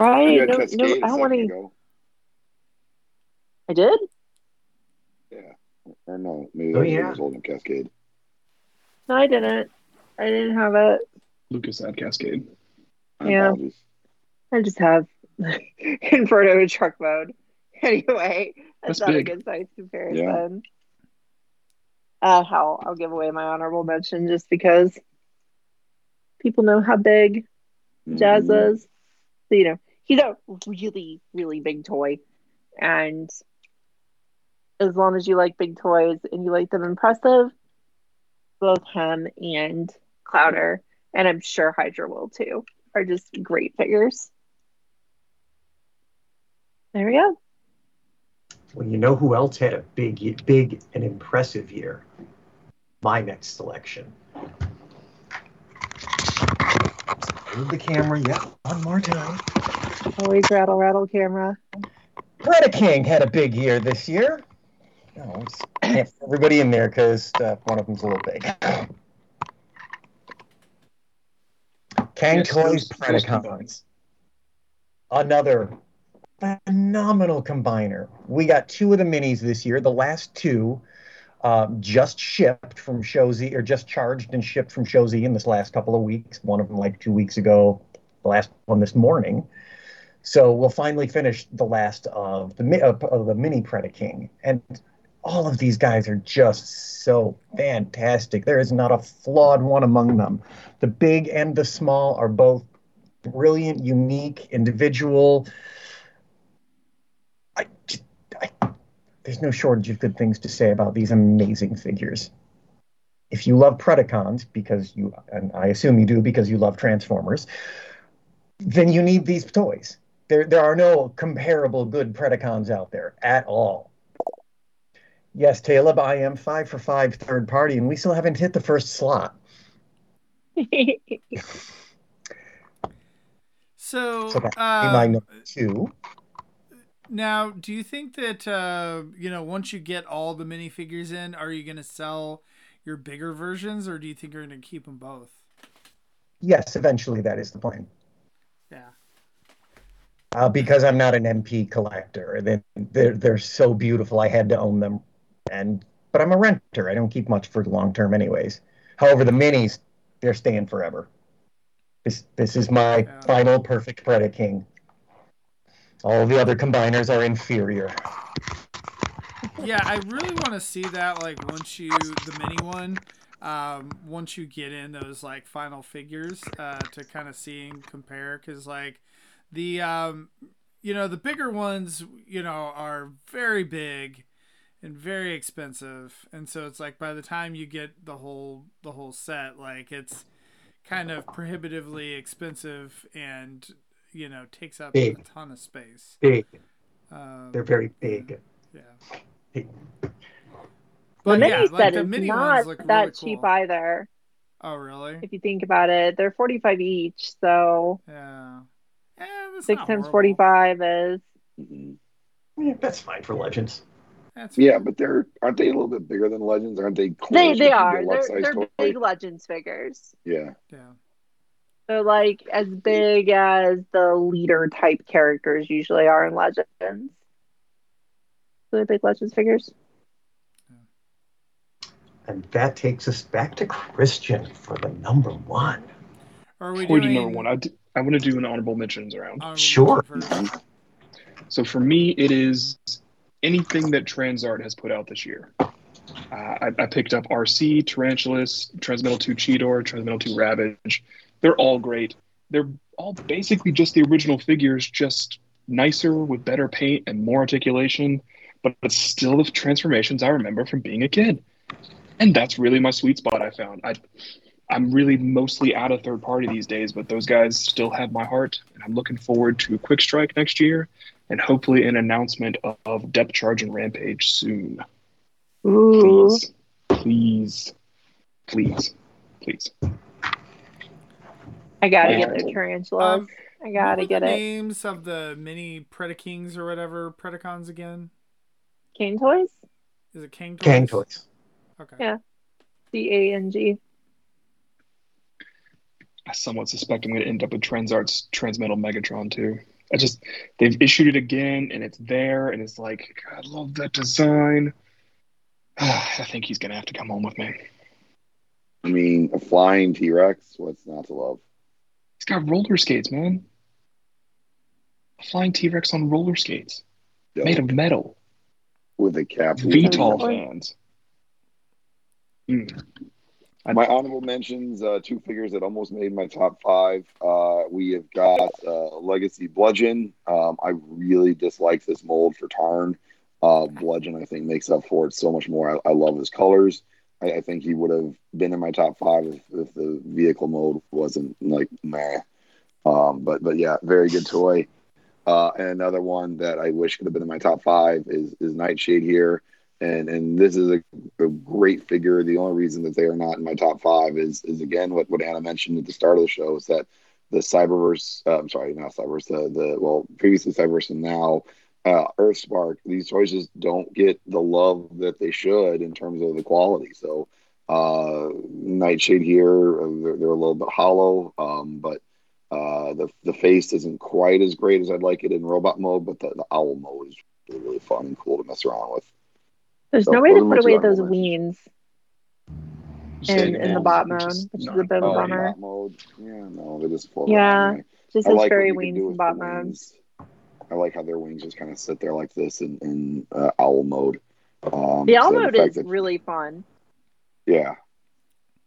right? You had No, Cascade no, a I don't want to. ago. I did. Yeah. Or no, maybe Oh, that was yeah. I was holding Cascade. No, I didn't. I didn't have it. Lucas had Cascade. My Yeah. apologies. I just have Inferno in truck mode. Anyway, that's, That's not big. a good size comparison. Uh, hell, I'll give away my honorable mention just because people know how big Jazz Mhm. is. So, you know, he's a really, really big toy. And as long as you like big toys and you like them impressive, both him and Clouder, and I'm sure Hydra will too, are just great figures. There we go. Well, you know who else had a big, big and impressive year? My next selection. Move the camera, yeah, one more time. Always rattle, rattle camera. Predaking had a big year this year. No, it's- everybody in there because uh, one of them's a little big. Cang Yes, Toys those- those Predacons. Another phenomenal combiner. We got two of the minis this year. The last two um, just shipped from ShowZ, or just charged and shipped from ShowZ in this last couple of weeks. One of them like two weeks ago, the last one this morning. So we'll finally finish the last of the of the mini Predaking, and all of these guys are just so fantastic. There is not a flawed one among them. The big and the small are both brilliant, unique, individual. I, j- I- there's no shortage of good things to say about these amazing figures. if you love Predacons because you, and I assume you do because you love Transformers, then you need these toys. There, there are no comparable good Predacons out there at all. Yes, Caleb, I am five for five third party, and we still haven't hit the first slot. So, So uh, my number two. Now, do you think that uh, you know once you get all the minifigures in, are you going to sell your bigger versions, or do you think you're going to keep them both? Yes, eventually that is the plan. Yeah. Uh, because I'm not an MP collector. They, they're, they're so beautiful, I had to own them. And But I'm a renter. I don't keep much for the long term, anyways. However, the minis, they're staying forever. This, this is my Yeah. final perfect Predaking. All the other combiners are inferior. Yeah, I really want to see that. Like once you the mini one, um, once you get in those like final figures, uh, to kind of see and compare, because like the um, you know, the bigger ones, you know, are very big and very expensive, and so it's like by the time you get the whole the whole set, like it's kind of prohibitively expensive and you know takes up Big. a ton of space. Big. Um, They're very big. yeah. Big. the But mini yeah, like the is mini not ones look that really cheap cool. either. Oh, really? If you think about it, they're 45 each, so Yeah. Yeah, that's six times 45 is Mhm. Yeah, that's fine for Legends. That's Yeah, but they're aren't they a little bit bigger than Legends? Aren't they? they they are they're they're big legends figures. Yeah. yeah. They're like as big as the leader type characters usually are in Legends. So they're big Legends figures. And that takes us back to Christian for the number one. Are we Before we doing do number one, I I want to do an honorable mentions round. honorable Sure. mention? So for me, it is anything that Transart has put out this year. Uh, I, I picked up RC, Tarantulas, Transmetal 2 Cheetor, Transmetal 2 Ravage. They're all great. They're all basically just the original figures, just nicer with better paint and more articulation, but it's still the transformations I remember from being a kid. And that's really my sweet spot I found. I, I'm really mostly out of third party these days, but those guys still have my heart. And I'm looking forward to Quick Strike next year and hopefully an announcement of, Depth Charge and Rampage soon. Ooh. Please, please, please, please. I gotta Yeah. get their tarantulas. Um, I gotta what get the it. names of the mini Predakings or whatever Predacons again? Cane toys? Is it King Toys? Gang toys. Okay. Yeah. C A N G. I somewhat suspect I'm going to end up with Transart's Transmetal Megatron too. I just they've issued it again and it's there and it's like God, I love that design. I think he's going to have to come home with me. I mean, a flying T Rex. What's not to love? He's got roller skates, man. A flying T Rex on roller skates, Dope. made of metal. with a cap. VTOL Really? fans. Mm. My honorable mentions: uh, two figures that almost made my top five. Uh, we have got uh, Legacy Bludgeon. Um, I really dislike this mold for Tarn. Uh, Bludgeon, I think, makes up for it so much more. I, I love his colors. I, I think he would have been in my top five if, if the vehicle mode wasn't like meh. Um, but but yeah, very good toy. Uh, and another one that I wish could have been in my top five is is Nightshade here, and and this is a, a great figure. The only reason that they are not in my top five is is again what what Anna mentioned at the start of the show is that the Cyberverse. Uh, I'm sorry, not Cyberverse. The the well previously Cyberverse and now uh, Earthspark. These toys just don't get the love that they should in terms of the quality. So uh, Nightshade here, uh, they're, they're a little bit hollow, um, but uh, the the face isn't quite as great as I'd like it in robot mode, but the, the owl mode is really, really fun and cool to mess around with. There's So no way to put away those mentions. wings in, in the bot mode, Just which is a bit of a yeah. bummer. Yeah, no, they just float Yeah. around. Just I as like what fairy wings in bot the mode. wings. I like how their wings just kind of sit there like this in, in uh, owl mode. Um, The owl so mode fact is that- really fun. Yeah,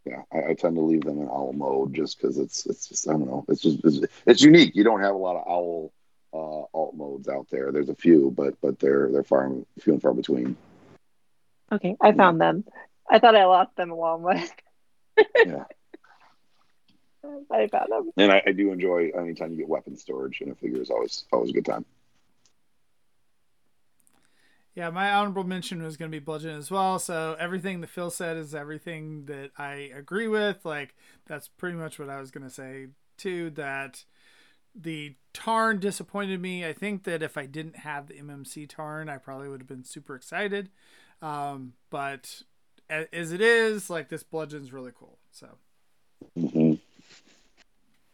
yeah. I, I tend to leave them in owl mode just because it's it's just I don't know. It's just it's, it's unique. You don't have a lot of owl uh, alt modes out there. There's a few, but but they're they're far few and far between. Okay, I found them. I thought I lost them along with. Yeah. I found them. And I, I do enjoy anytime you get weapon storage in a figure is always always a good time. Yeah, my honorable mention was going to be Bludgeon as well. So everything that Phil said is everything that I agree with. Like that's pretty much what I was going to say too. That the Tarn disappointed me. I think that if I didn't have the MMC Tarn, I probably would have been super excited. Um, but as it is, like this Bludgeon's really cool. So hmm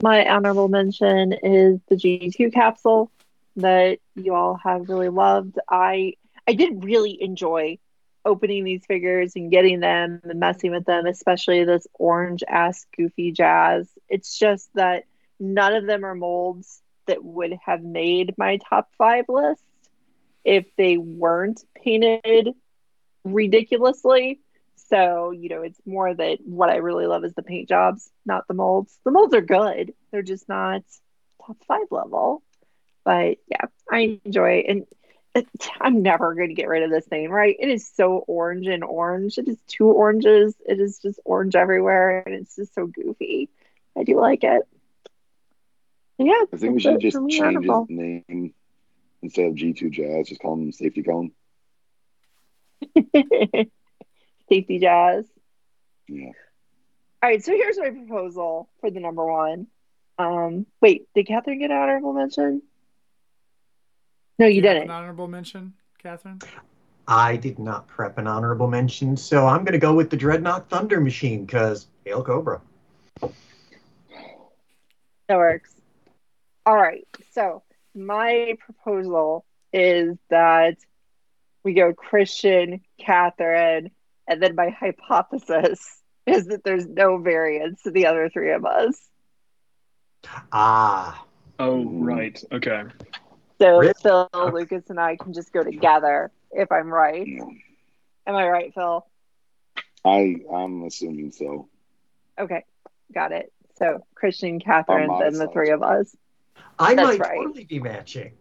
My honorable mention is the G2 capsule that you all have really loved. I I did really enjoy opening these figures and getting them and messing with them, especially this orange ass goofy jazz. It's just that none of them are molds that would have made my top five list if they weren't painted ridiculously. So, you know, it's more that what I really love is the paint jobs, not the molds. The molds are good. They're just not top five level. But yeah, I enjoy it. And it, I'm never going to get rid of this thing, right? It is so orange and orange. It is two oranges. It is just orange everywhere. And it's just so goofy. I do like it. Yeah, I think we should just change his name instead of G2 Jazz. Just call him Safety Cone. Safety jazz. Yeah. All right, so here's my proposal for the number one. Um, wait, did Catherine get an honorable mention? No, you Do have didn't. An honorable mention, Catherine. I did not prep an honorable mention, so I'm going to go with the Dreadnok Thunder Machine because Hail Cobra. That works. All right. So my proposal is that we go Christian, Catherine, and then my hypothesis is that there's no variance to the other three of us. Ah, Oh, right. Okay. So Really? Phil, Lucas, and I can just go together if I'm right. Am I right, Phil? I I'm assuming so. Okay, got it. So Christian, Catherine, I'm then the three of us. I That's might right. totally be matching.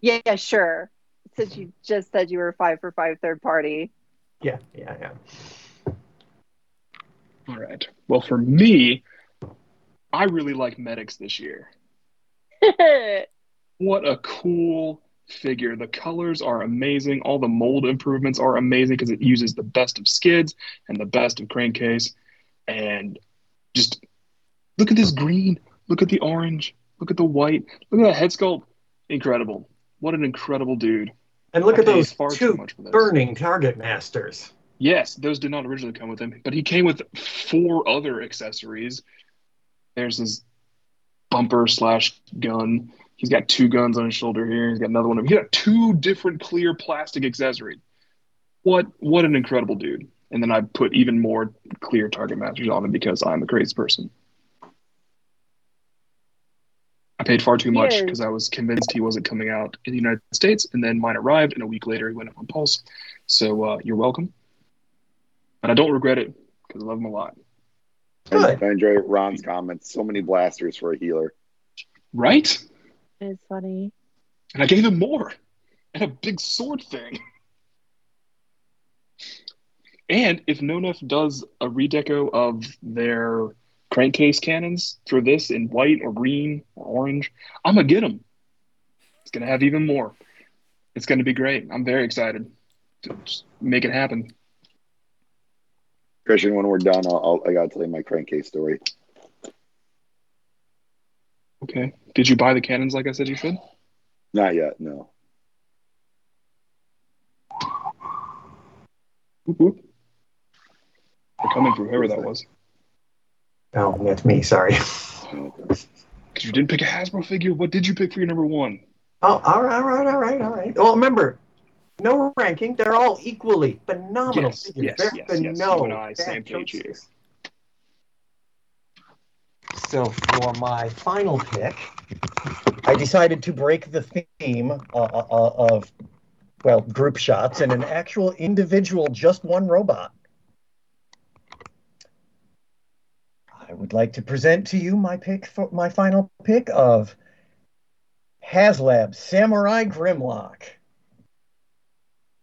Yeah, yeah, sure. Since you just said you were five for five third party. Yeah, yeah, yeah. All right. Well, for me, I really like medics this year. What a cool figure. The colors are amazing. All the mold improvements are amazing because it uses the best of skids and the best of crankcase. And just look at this green. Look at the orange. Look at the white. Look at that head sculpt. Incredible. What an incredible dude. And look I at those two burning target masters. Yes, those did not originally come with him, but he came with four other accessories. There's his bumper slash gun. He's got two guns on his shoulder here. He's got another one. He's got two different clear plastic accessories. What what an incredible dude! And then I put even more clear target masters on him because I'm a crazy person. I paid far too much because I was convinced he wasn't coming out in the United States, and then mine arrived, and a week later he went up on Pulse. So uh, you're welcome, and I don't regret it because I love him a lot. Good. I enjoy Ron's comments. So many blasters for a healer. Right? It's funny. And I gave him more and a big sword thing. And if Nonnef does a redeco of their crankcase cannons for this in white or green or orange, I'm gonna get them. It's gonna have even more. It's gonna be great. I'm very excited to just make it happen. Christian, when we're done, I'll, I'll I gotta tell you my crankcase story. Okay. Did you buy the cannons like I said you should? Not yet, no. Whoop, whoop. They're coming for whoever that was. Oh, that's me. Sorry. Because you didn't pick a Hasbro figure. What did you pick for your number one? Oh, all right, all right, all right, all right. Well, remember, no ranking. They're all equally phenomenal Yes, figures. yes, There yes, yes. You and I, same page here. So for my final pick, I decided to break the theme uh, uh, uh, of, well, group shots and an actual individual, just one robot. I would like to present to you my pick for my final pick of HasLab Samurai Grimlock.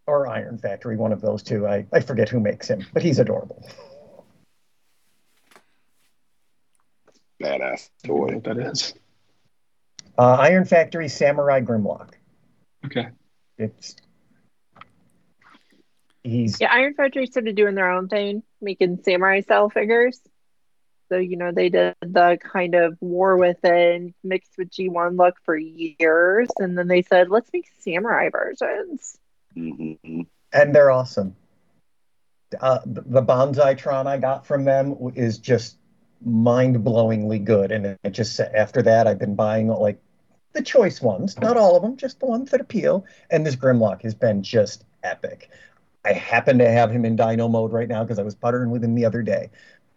Or Iron Factory, one of those two. I, I forget who makes him, but he's adorable. Badass I don't know toy. what that is. Uh, Iron Factory Samurai Grimlock. Okay. It's he's Yeah, Iron Factory started doing their own thing, making samurai style figures. So, you know, they did the kind of war within mixed with G1 look for years. And then they said, let's make samurai versions. hmm and they're awesome. Uh, the the Bonsai-tron I got from them is just mind-blowingly good, and it just after that I've been buying like the choice ones, not all of them, just the ones that appeal. And this Grimlock has been just epic. I happen to have him in Dino mode right now because I was buttering with him the other day,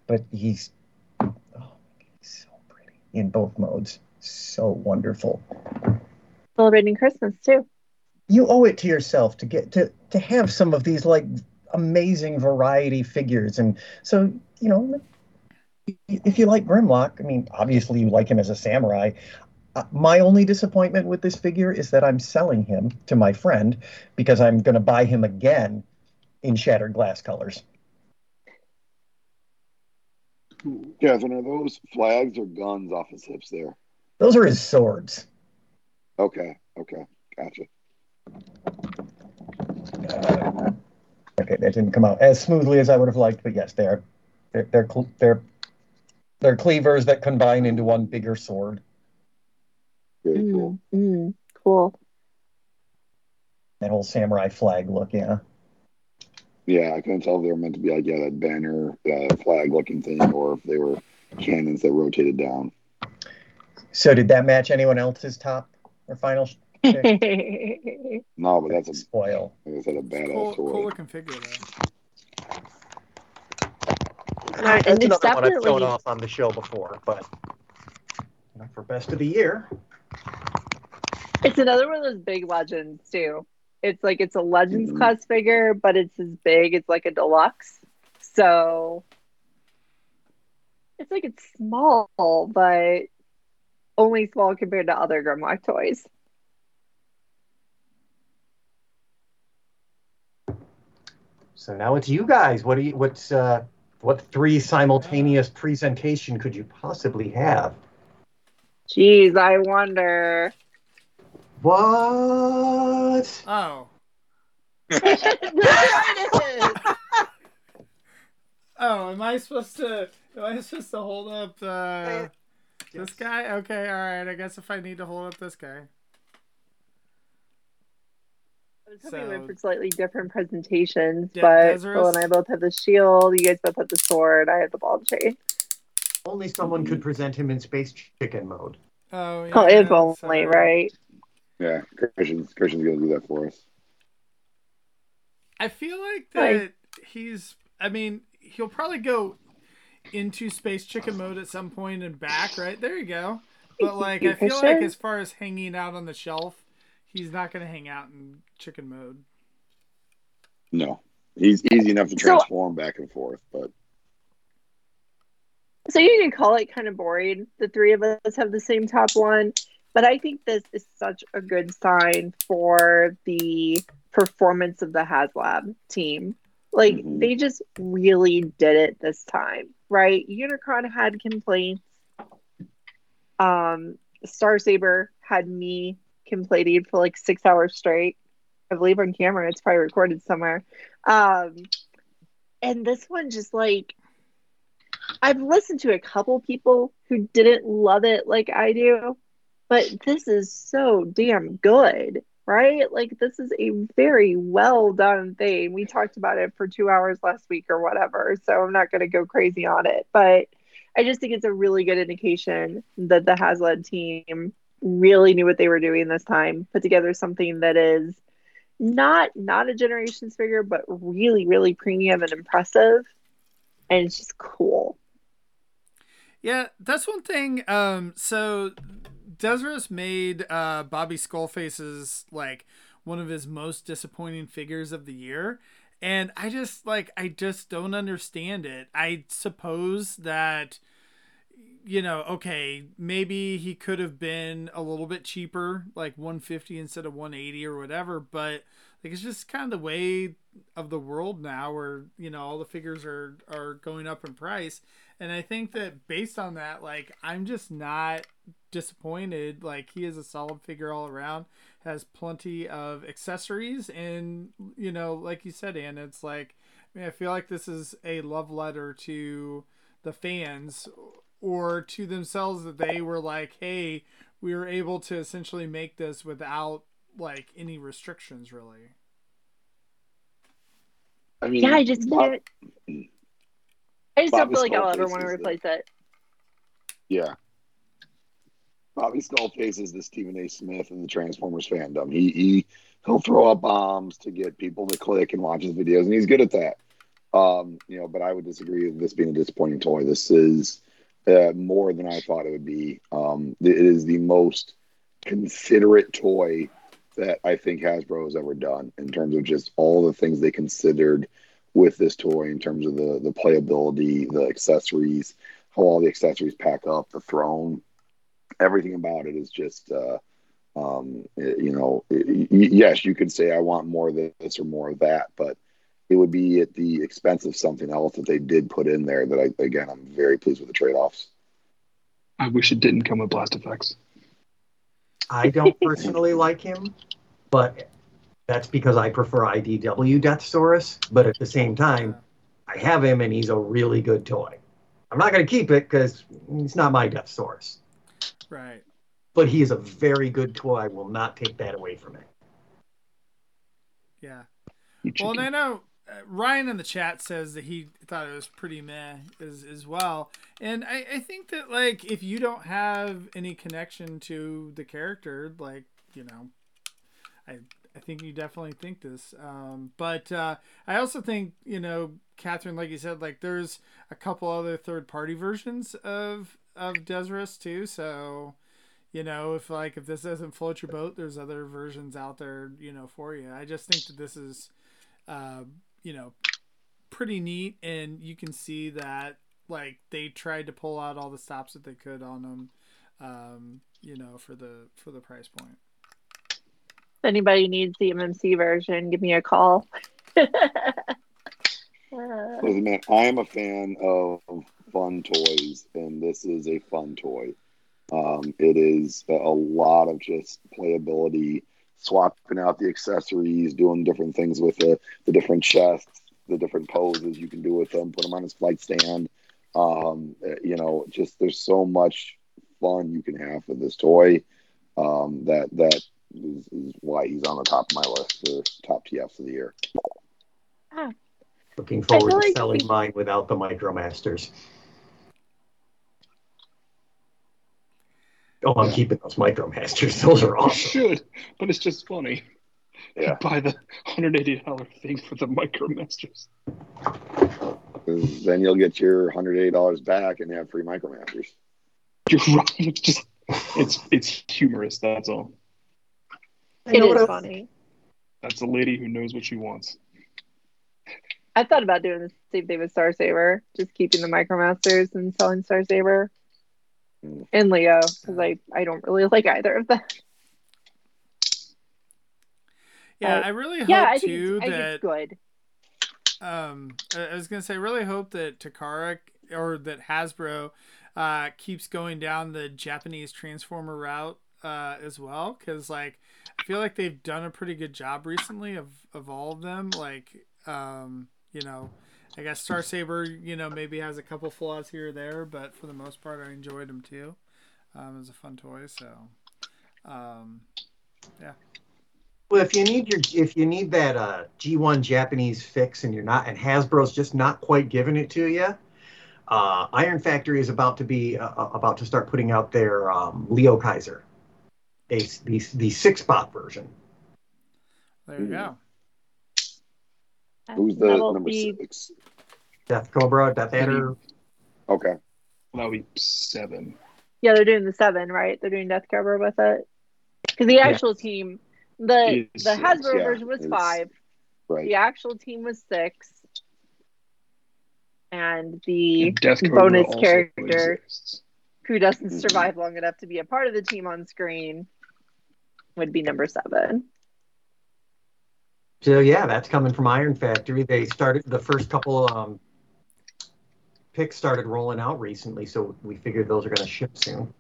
but he's oh, he's so pretty in both modes, so wonderful. Celebrating Christmas, too. you owe it to yourself to get to to have some of these like amazing variety figures and so you know if you like grimlock i mean obviously you like him as a samurai uh, my only disappointment with this figure is that i'm selling him to my friend because i'm going to buy him again in shattered glass colors Catherine, are those flags or guns off his hips there? those are his swords Okay, okay, gotcha. Uh, okay that didn't come out as smoothly as i would have liked but yes they're they're they're, cl- they're, they're cleavers that combine into one bigger sword Very cool. Mm, mm, cool. that whole samurai flag look yeah Yeah, I couldn't tell if they were meant to be like yeah, that banner, uh, flag looking thing, or if they were cannons that rotated down. so did that match anyone else's top or final sh- No, but that's a spoil like I said, a badass Cool, toy. cool looking figure though. and That's it's another one I've definitely- thrown off on the show before, but you for best of the year, It's another one of those big legends too. It's like it's a legends Mhm. class figure, but it's as big. It's like a deluxe. So it's like it's small, but only small compared to other Grimlock toys. so now it's you guys. What do you? What's uh, what three simultaneous presentation could you possibly have? Jeez, I wonder. What? Oh, There it is. oh, am I supposed to? Am I supposed to hold up uh, this guy? Okay, all right. I guess if I need to hold up this guy. I was hoping we went for slightly different presentations, De- but Deathsaurus? Phil and I both have the shield. You guys both have the sword. I have the ball chain. Only someone could present him in space chicken mode. Oh, yeah. Oh, if so- only, right? Yeah, Christian's Christian's gonna do that for us. I feel like Like- that he's. I mean, he'll probably go into space chicken mode at some point and back. Right there, you go. But like, I feel like as far as hanging out on the shelf, he's not going to hang out in chicken mode. No, he's easy enough to So- transform back and forth, but So you can call it kind of boring. The three of us have the same top one, but I think this is such a good sign for the performance of the HasLab team. Like Mhm. they just really did it this time, right? Unicron had complaints. Um, Star Saber had me complaining for like six hours straight. I believe on camera. It's probably recorded somewhere. Um, and this one just like I've listened to a couple people who didn't love it like I do, but this is so damn good, right? Like this is a very well done thing. We talked about it for two hours last week or whatever, so I'm not going to go crazy on it, but I just think it's a really good indication that the HasLab team really knew what they were doing this time, put together something that is not not a generations figure, but really, really premium and impressive. And it's just cool. Yeah, that's one thing. Um, so Deathsaurus made uh, Bobby Skullface's like one of his most disappointing figures of the year, and I just like I just don't understand it. I suppose that you know, okay, maybe he could have been a little bit cheaper, like 150 instead of 180 or whatever, but like it's just kind of the way of the world now where you know all the figures are are going up in price and i think that based on that like i'm just not disappointed like he is a solid figure all around has plenty of accessories and you know like you said and it's like I, mean, I feel like this is a love letter to the fans or to themselves that they were like hey we were able to essentially make this without like any restrictions really I mean, Yeah, I just Bob- can't. I just don't feel like I'll ever want to the- replace it. Yeah. Bobby Skullface is the Stephen A. Smith in the Transformers fandom. He he he'll throw up bombs to get people to click and watch his videos, and he's good at that. Um, you know, but I would disagree with this being a disappointing toy. This is uh, more than I thought it would be. Um, it is the most considerate toy that I think Hasbro has ever done in terms of just all the things they considered with this toy in terms of the the playability, the accessories, how all the accessories pack up, the throne, everything about it is just uh, um, it- you know y- y- yes you could say i want more of this or more of that but it would be at the expense of something else that they did put in there that i again i'm very pleased with the trade-offs I wish it didn't come with blast effects. I don't personally like him, but that's because I prefer IDW Deathsaurus. But at the same time, I have him and he's a really good toy. I'm not going to keep it because it's not my Deathsaurus. right But he is a very good toy. I will not take that away from it. yeah Well, and. I know uh, Ryan in the chat says that he thought it was pretty meh as, as well. And I, I think that, like, if you don't have any connection to the character, like, you know, I, I think you definitely think this. Um, but uh, I also think, you know, Catherine, like you said, like, there's a couple other third party versions of, of Deathsaurus, too. So, you know, if, like, if this doesn't float your boat, there's other versions out there, you know, for you. I just think that this is uh, you know, pretty neat, and you can see that like they tried to pull out all the stops that they could on them, um, you know, for the for the price point. If anybody needs the MMC version, give me a call. Listen, man, I am a fan of fun toys, and this is a fun toy. Um, it is a, lot of just playability, swapping out the accessories, doing different things with the, the different chests, the different poses you can do with them, put them on his flight stand. Um, uh, you know, just there's so much fun you can have with this toy um, that that is, is why he's on the top of my list for top TFs of the year. Ah. Looking forward feel to like- selling mine without the Micromasters. Oh, I'm keeping those Micromasters. Those are You awesome. should, but it's just funny. Yeah. Buy the $180 thing for the Micromasters. then you'll get your hundred eighty dollars back and have free micromasters. You're right. It's just, it's it's humorous. That's all. You it know what is else? funny. That's a lady who knows what she wants. I thought about doing the same thing with Star Saber, just keeping the Micromasters and selling Star Saber and Leo because I I don't really like either of them. Yeah, Uh, I really hope Yeah, I think, too it's, I think that it's good. um I I was gonna say I really hope that Takara or that Hasbro uh keeps going down the Japanese Transformer route uh as well because like I feel like they've done a pretty good job recently of of all of them like um you know I guess Star Saber you know maybe has a couple flaws here or there but for the most part I enjoyed them too um it was a fun toy so um Well, if you need your if you need that uh, G1 Japanese fix and you're not and Hasbro's just not quite giving it to you, uh, Iron Factory is about to be uh, uh, about to start putting out their um, Leo Kaiser, a, the the six spot version. there you go Who's the That'll number be- six? Death Cobra, Death Adder. Okay. That'll be seven. Yeah, they're doing the seven, right? They're doing Death Cobra with it. Because the actual team, the Is the six, Hasbro yeah, version was five. Right. The actual team was six. And the Death bonus also character exists. who doesn't Mhm. survive long enough to be a part of the team on screen would be number seven. So yeah, that's coming from Iron Factory. They started the first couple um, picks started rolling out recently, so we figured those are going to ship soon.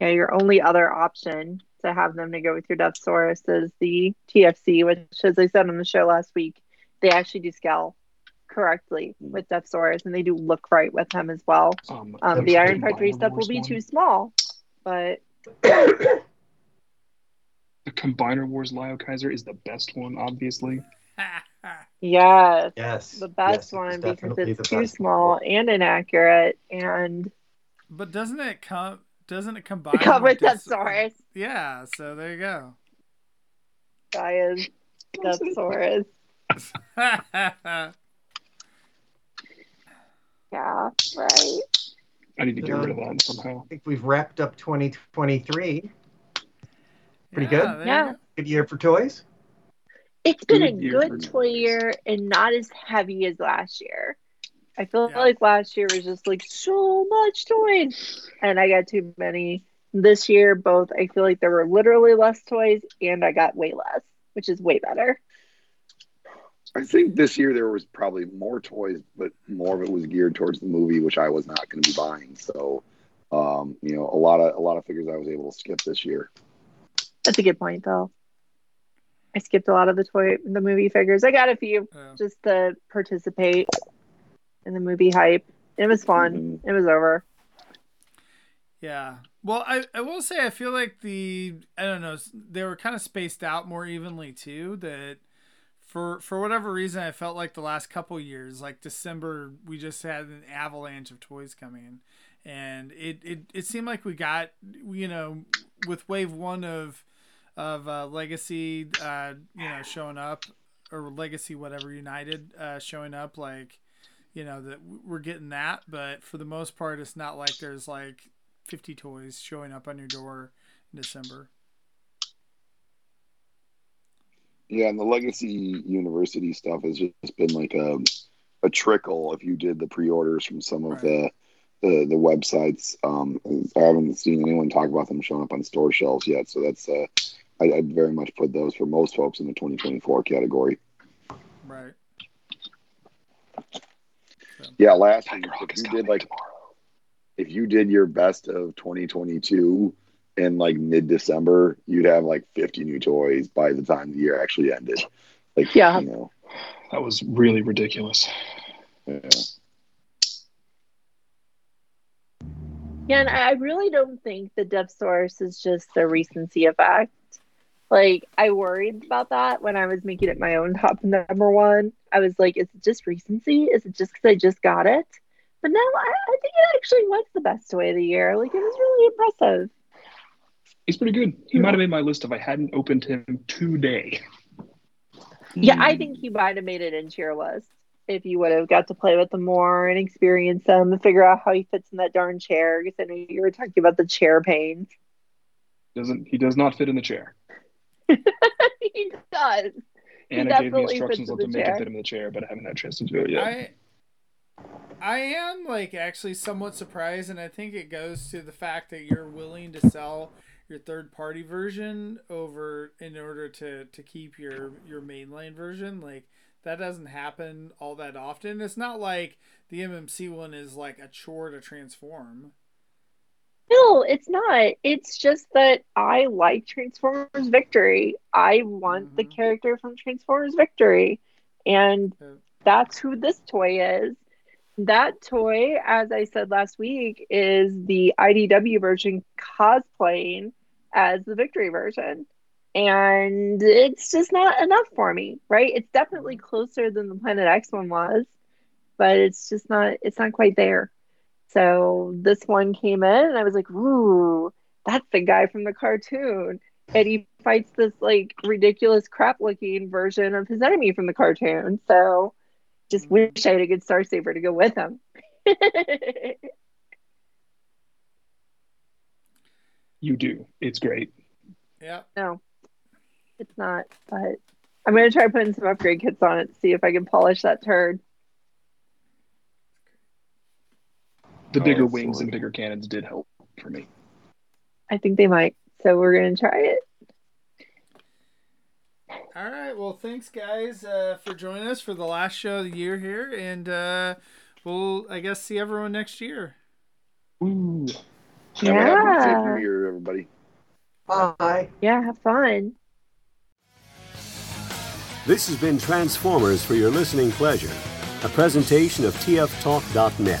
Yeah, your only other option to have them to go with your Deathsaurus is the TFC, which, as I said on the show last week, they actually do scale correctly with Deathsaurus, and they do look right with them as well. Um, Um, the Iron Factory stuff will be one- too small, but The Combiner Wars Lio Kaiser is the best one, obviously. yes, Yes, the best yes, one it's because it's too best. small and inaccurate and but doesn't it come? Doesn't it combine come with Death- Deathsaurus. Yeah. So there you go. Guy is Deathsaurus. Yeah, right. I need to get rid of that um, somehow. I think we've wrapped up 2023. Pretty Yeah, good. there Yeah. Good year for toys. It's been a Good year good toy toys. year and not as heavy as last year. I feel Yeah. like last year was just like so much toys, and I got too many. This year, both I feel like there were literally less toys, and I got way less, which is way better. I think this year there was probably more toys, but more of it was geared towards the movie, which I was not going to be buying. So, um, you know, a lot of a lot of figures I was able to skip this year. That's a good point, though. I skipped a lot of the toy, the movie figures. I got a few Yeah. just to participate in the movie hype. It was fun. Mhm. It was over. Yeah. Well, I, I will say I feel like the I don't know they were kind of spaced out more evenly too. That for for whatever reason I felt like the last couple years, like December, we just had an avalanche of toys coming and it it, it seemed like we got you know with wave one of of uh, Legacy, uh, you know, showing up or Legacy whatever United uh, showing up like. You know that we're getting that, but for the most part, it's not like there's like 50 toys showing up on your door in December. Yeah, and the Legacy United stuff has just been like a a trickle. If you did the pre-orders from some of the the the websites, um, I haven't seen anyone talk about them showing up on store shelves yet. So that's uh, I, I'd very much put those for most folks in the 2024 category. Right. Yeah, last year Tiger Hawk if you did like tomorrow. if you did your best of 2022 in like mid December, you'd have like 50 new toys by the time the year actually ended. Like, Yeah. you know, That was really ridiculous. yeah. Yeah, and I really don't think the Deathsaurus is just a recency effect. Like I worried about that when I was making it my own top number one. I was like, is it just recency? Is it just because I just got it? But no, I, I think it actually was the best toy of the year. Like it was really impressive. He's pretty good. He might have made my list if I hadn't opened him today. Yeah, I think he might have made it into your list if you would have got to play with him more and experience him and figure out how he fits in that darn chair. Because I know you were talking about the chair pains. Doesn't he does not fit in the chair. he does. Anna gave me definitely instructions fits on to make chair. it fit in the chair, but I haven't had a chance to do it yet. I I am like actually somewhat surprised, and I think it goes to the fact that you're willing to sell your third party version over in order to to keep your your mainline version. Like that doesn't happen all that often. It's not like the MMC one is like a chore to transform. No, it's not. It's just that I like Transformers Victory. I want the Mhm. character from Transformers Victory. And that's who this toy is. That toy, as I said last week, is the IDW version cosplaying as the Victory version. And it's just not enough for me, right? It's definitely closer than the Planet X one was, but it's just not it's not quite there. So this one came in and I was like, ooh, that's the guy from the cartoon. And he fights this like ridiculous crap looking version of his enemy from the cartoon. So just mm-hmm. wish I had a good Star Saber to go with him. You do. It's great. Yeah. no, it's not. But I'm going to try putting some upgrade kits on it to see if I can polish that turd. The Oh, bigger that's wings and bigger cannons did help for me. I think they might. So we're going to try it. All right. Well, thanks, guys, uh, for joining us for the last show of the year here, and uh, we'll, I guess, see everyone next year. Ooh. Have a happy, safe Yeah. New Year, everybody. Bye. Yeah, have fun. This has been Transformers for your listening pleasure, a presentation of tftalk.net.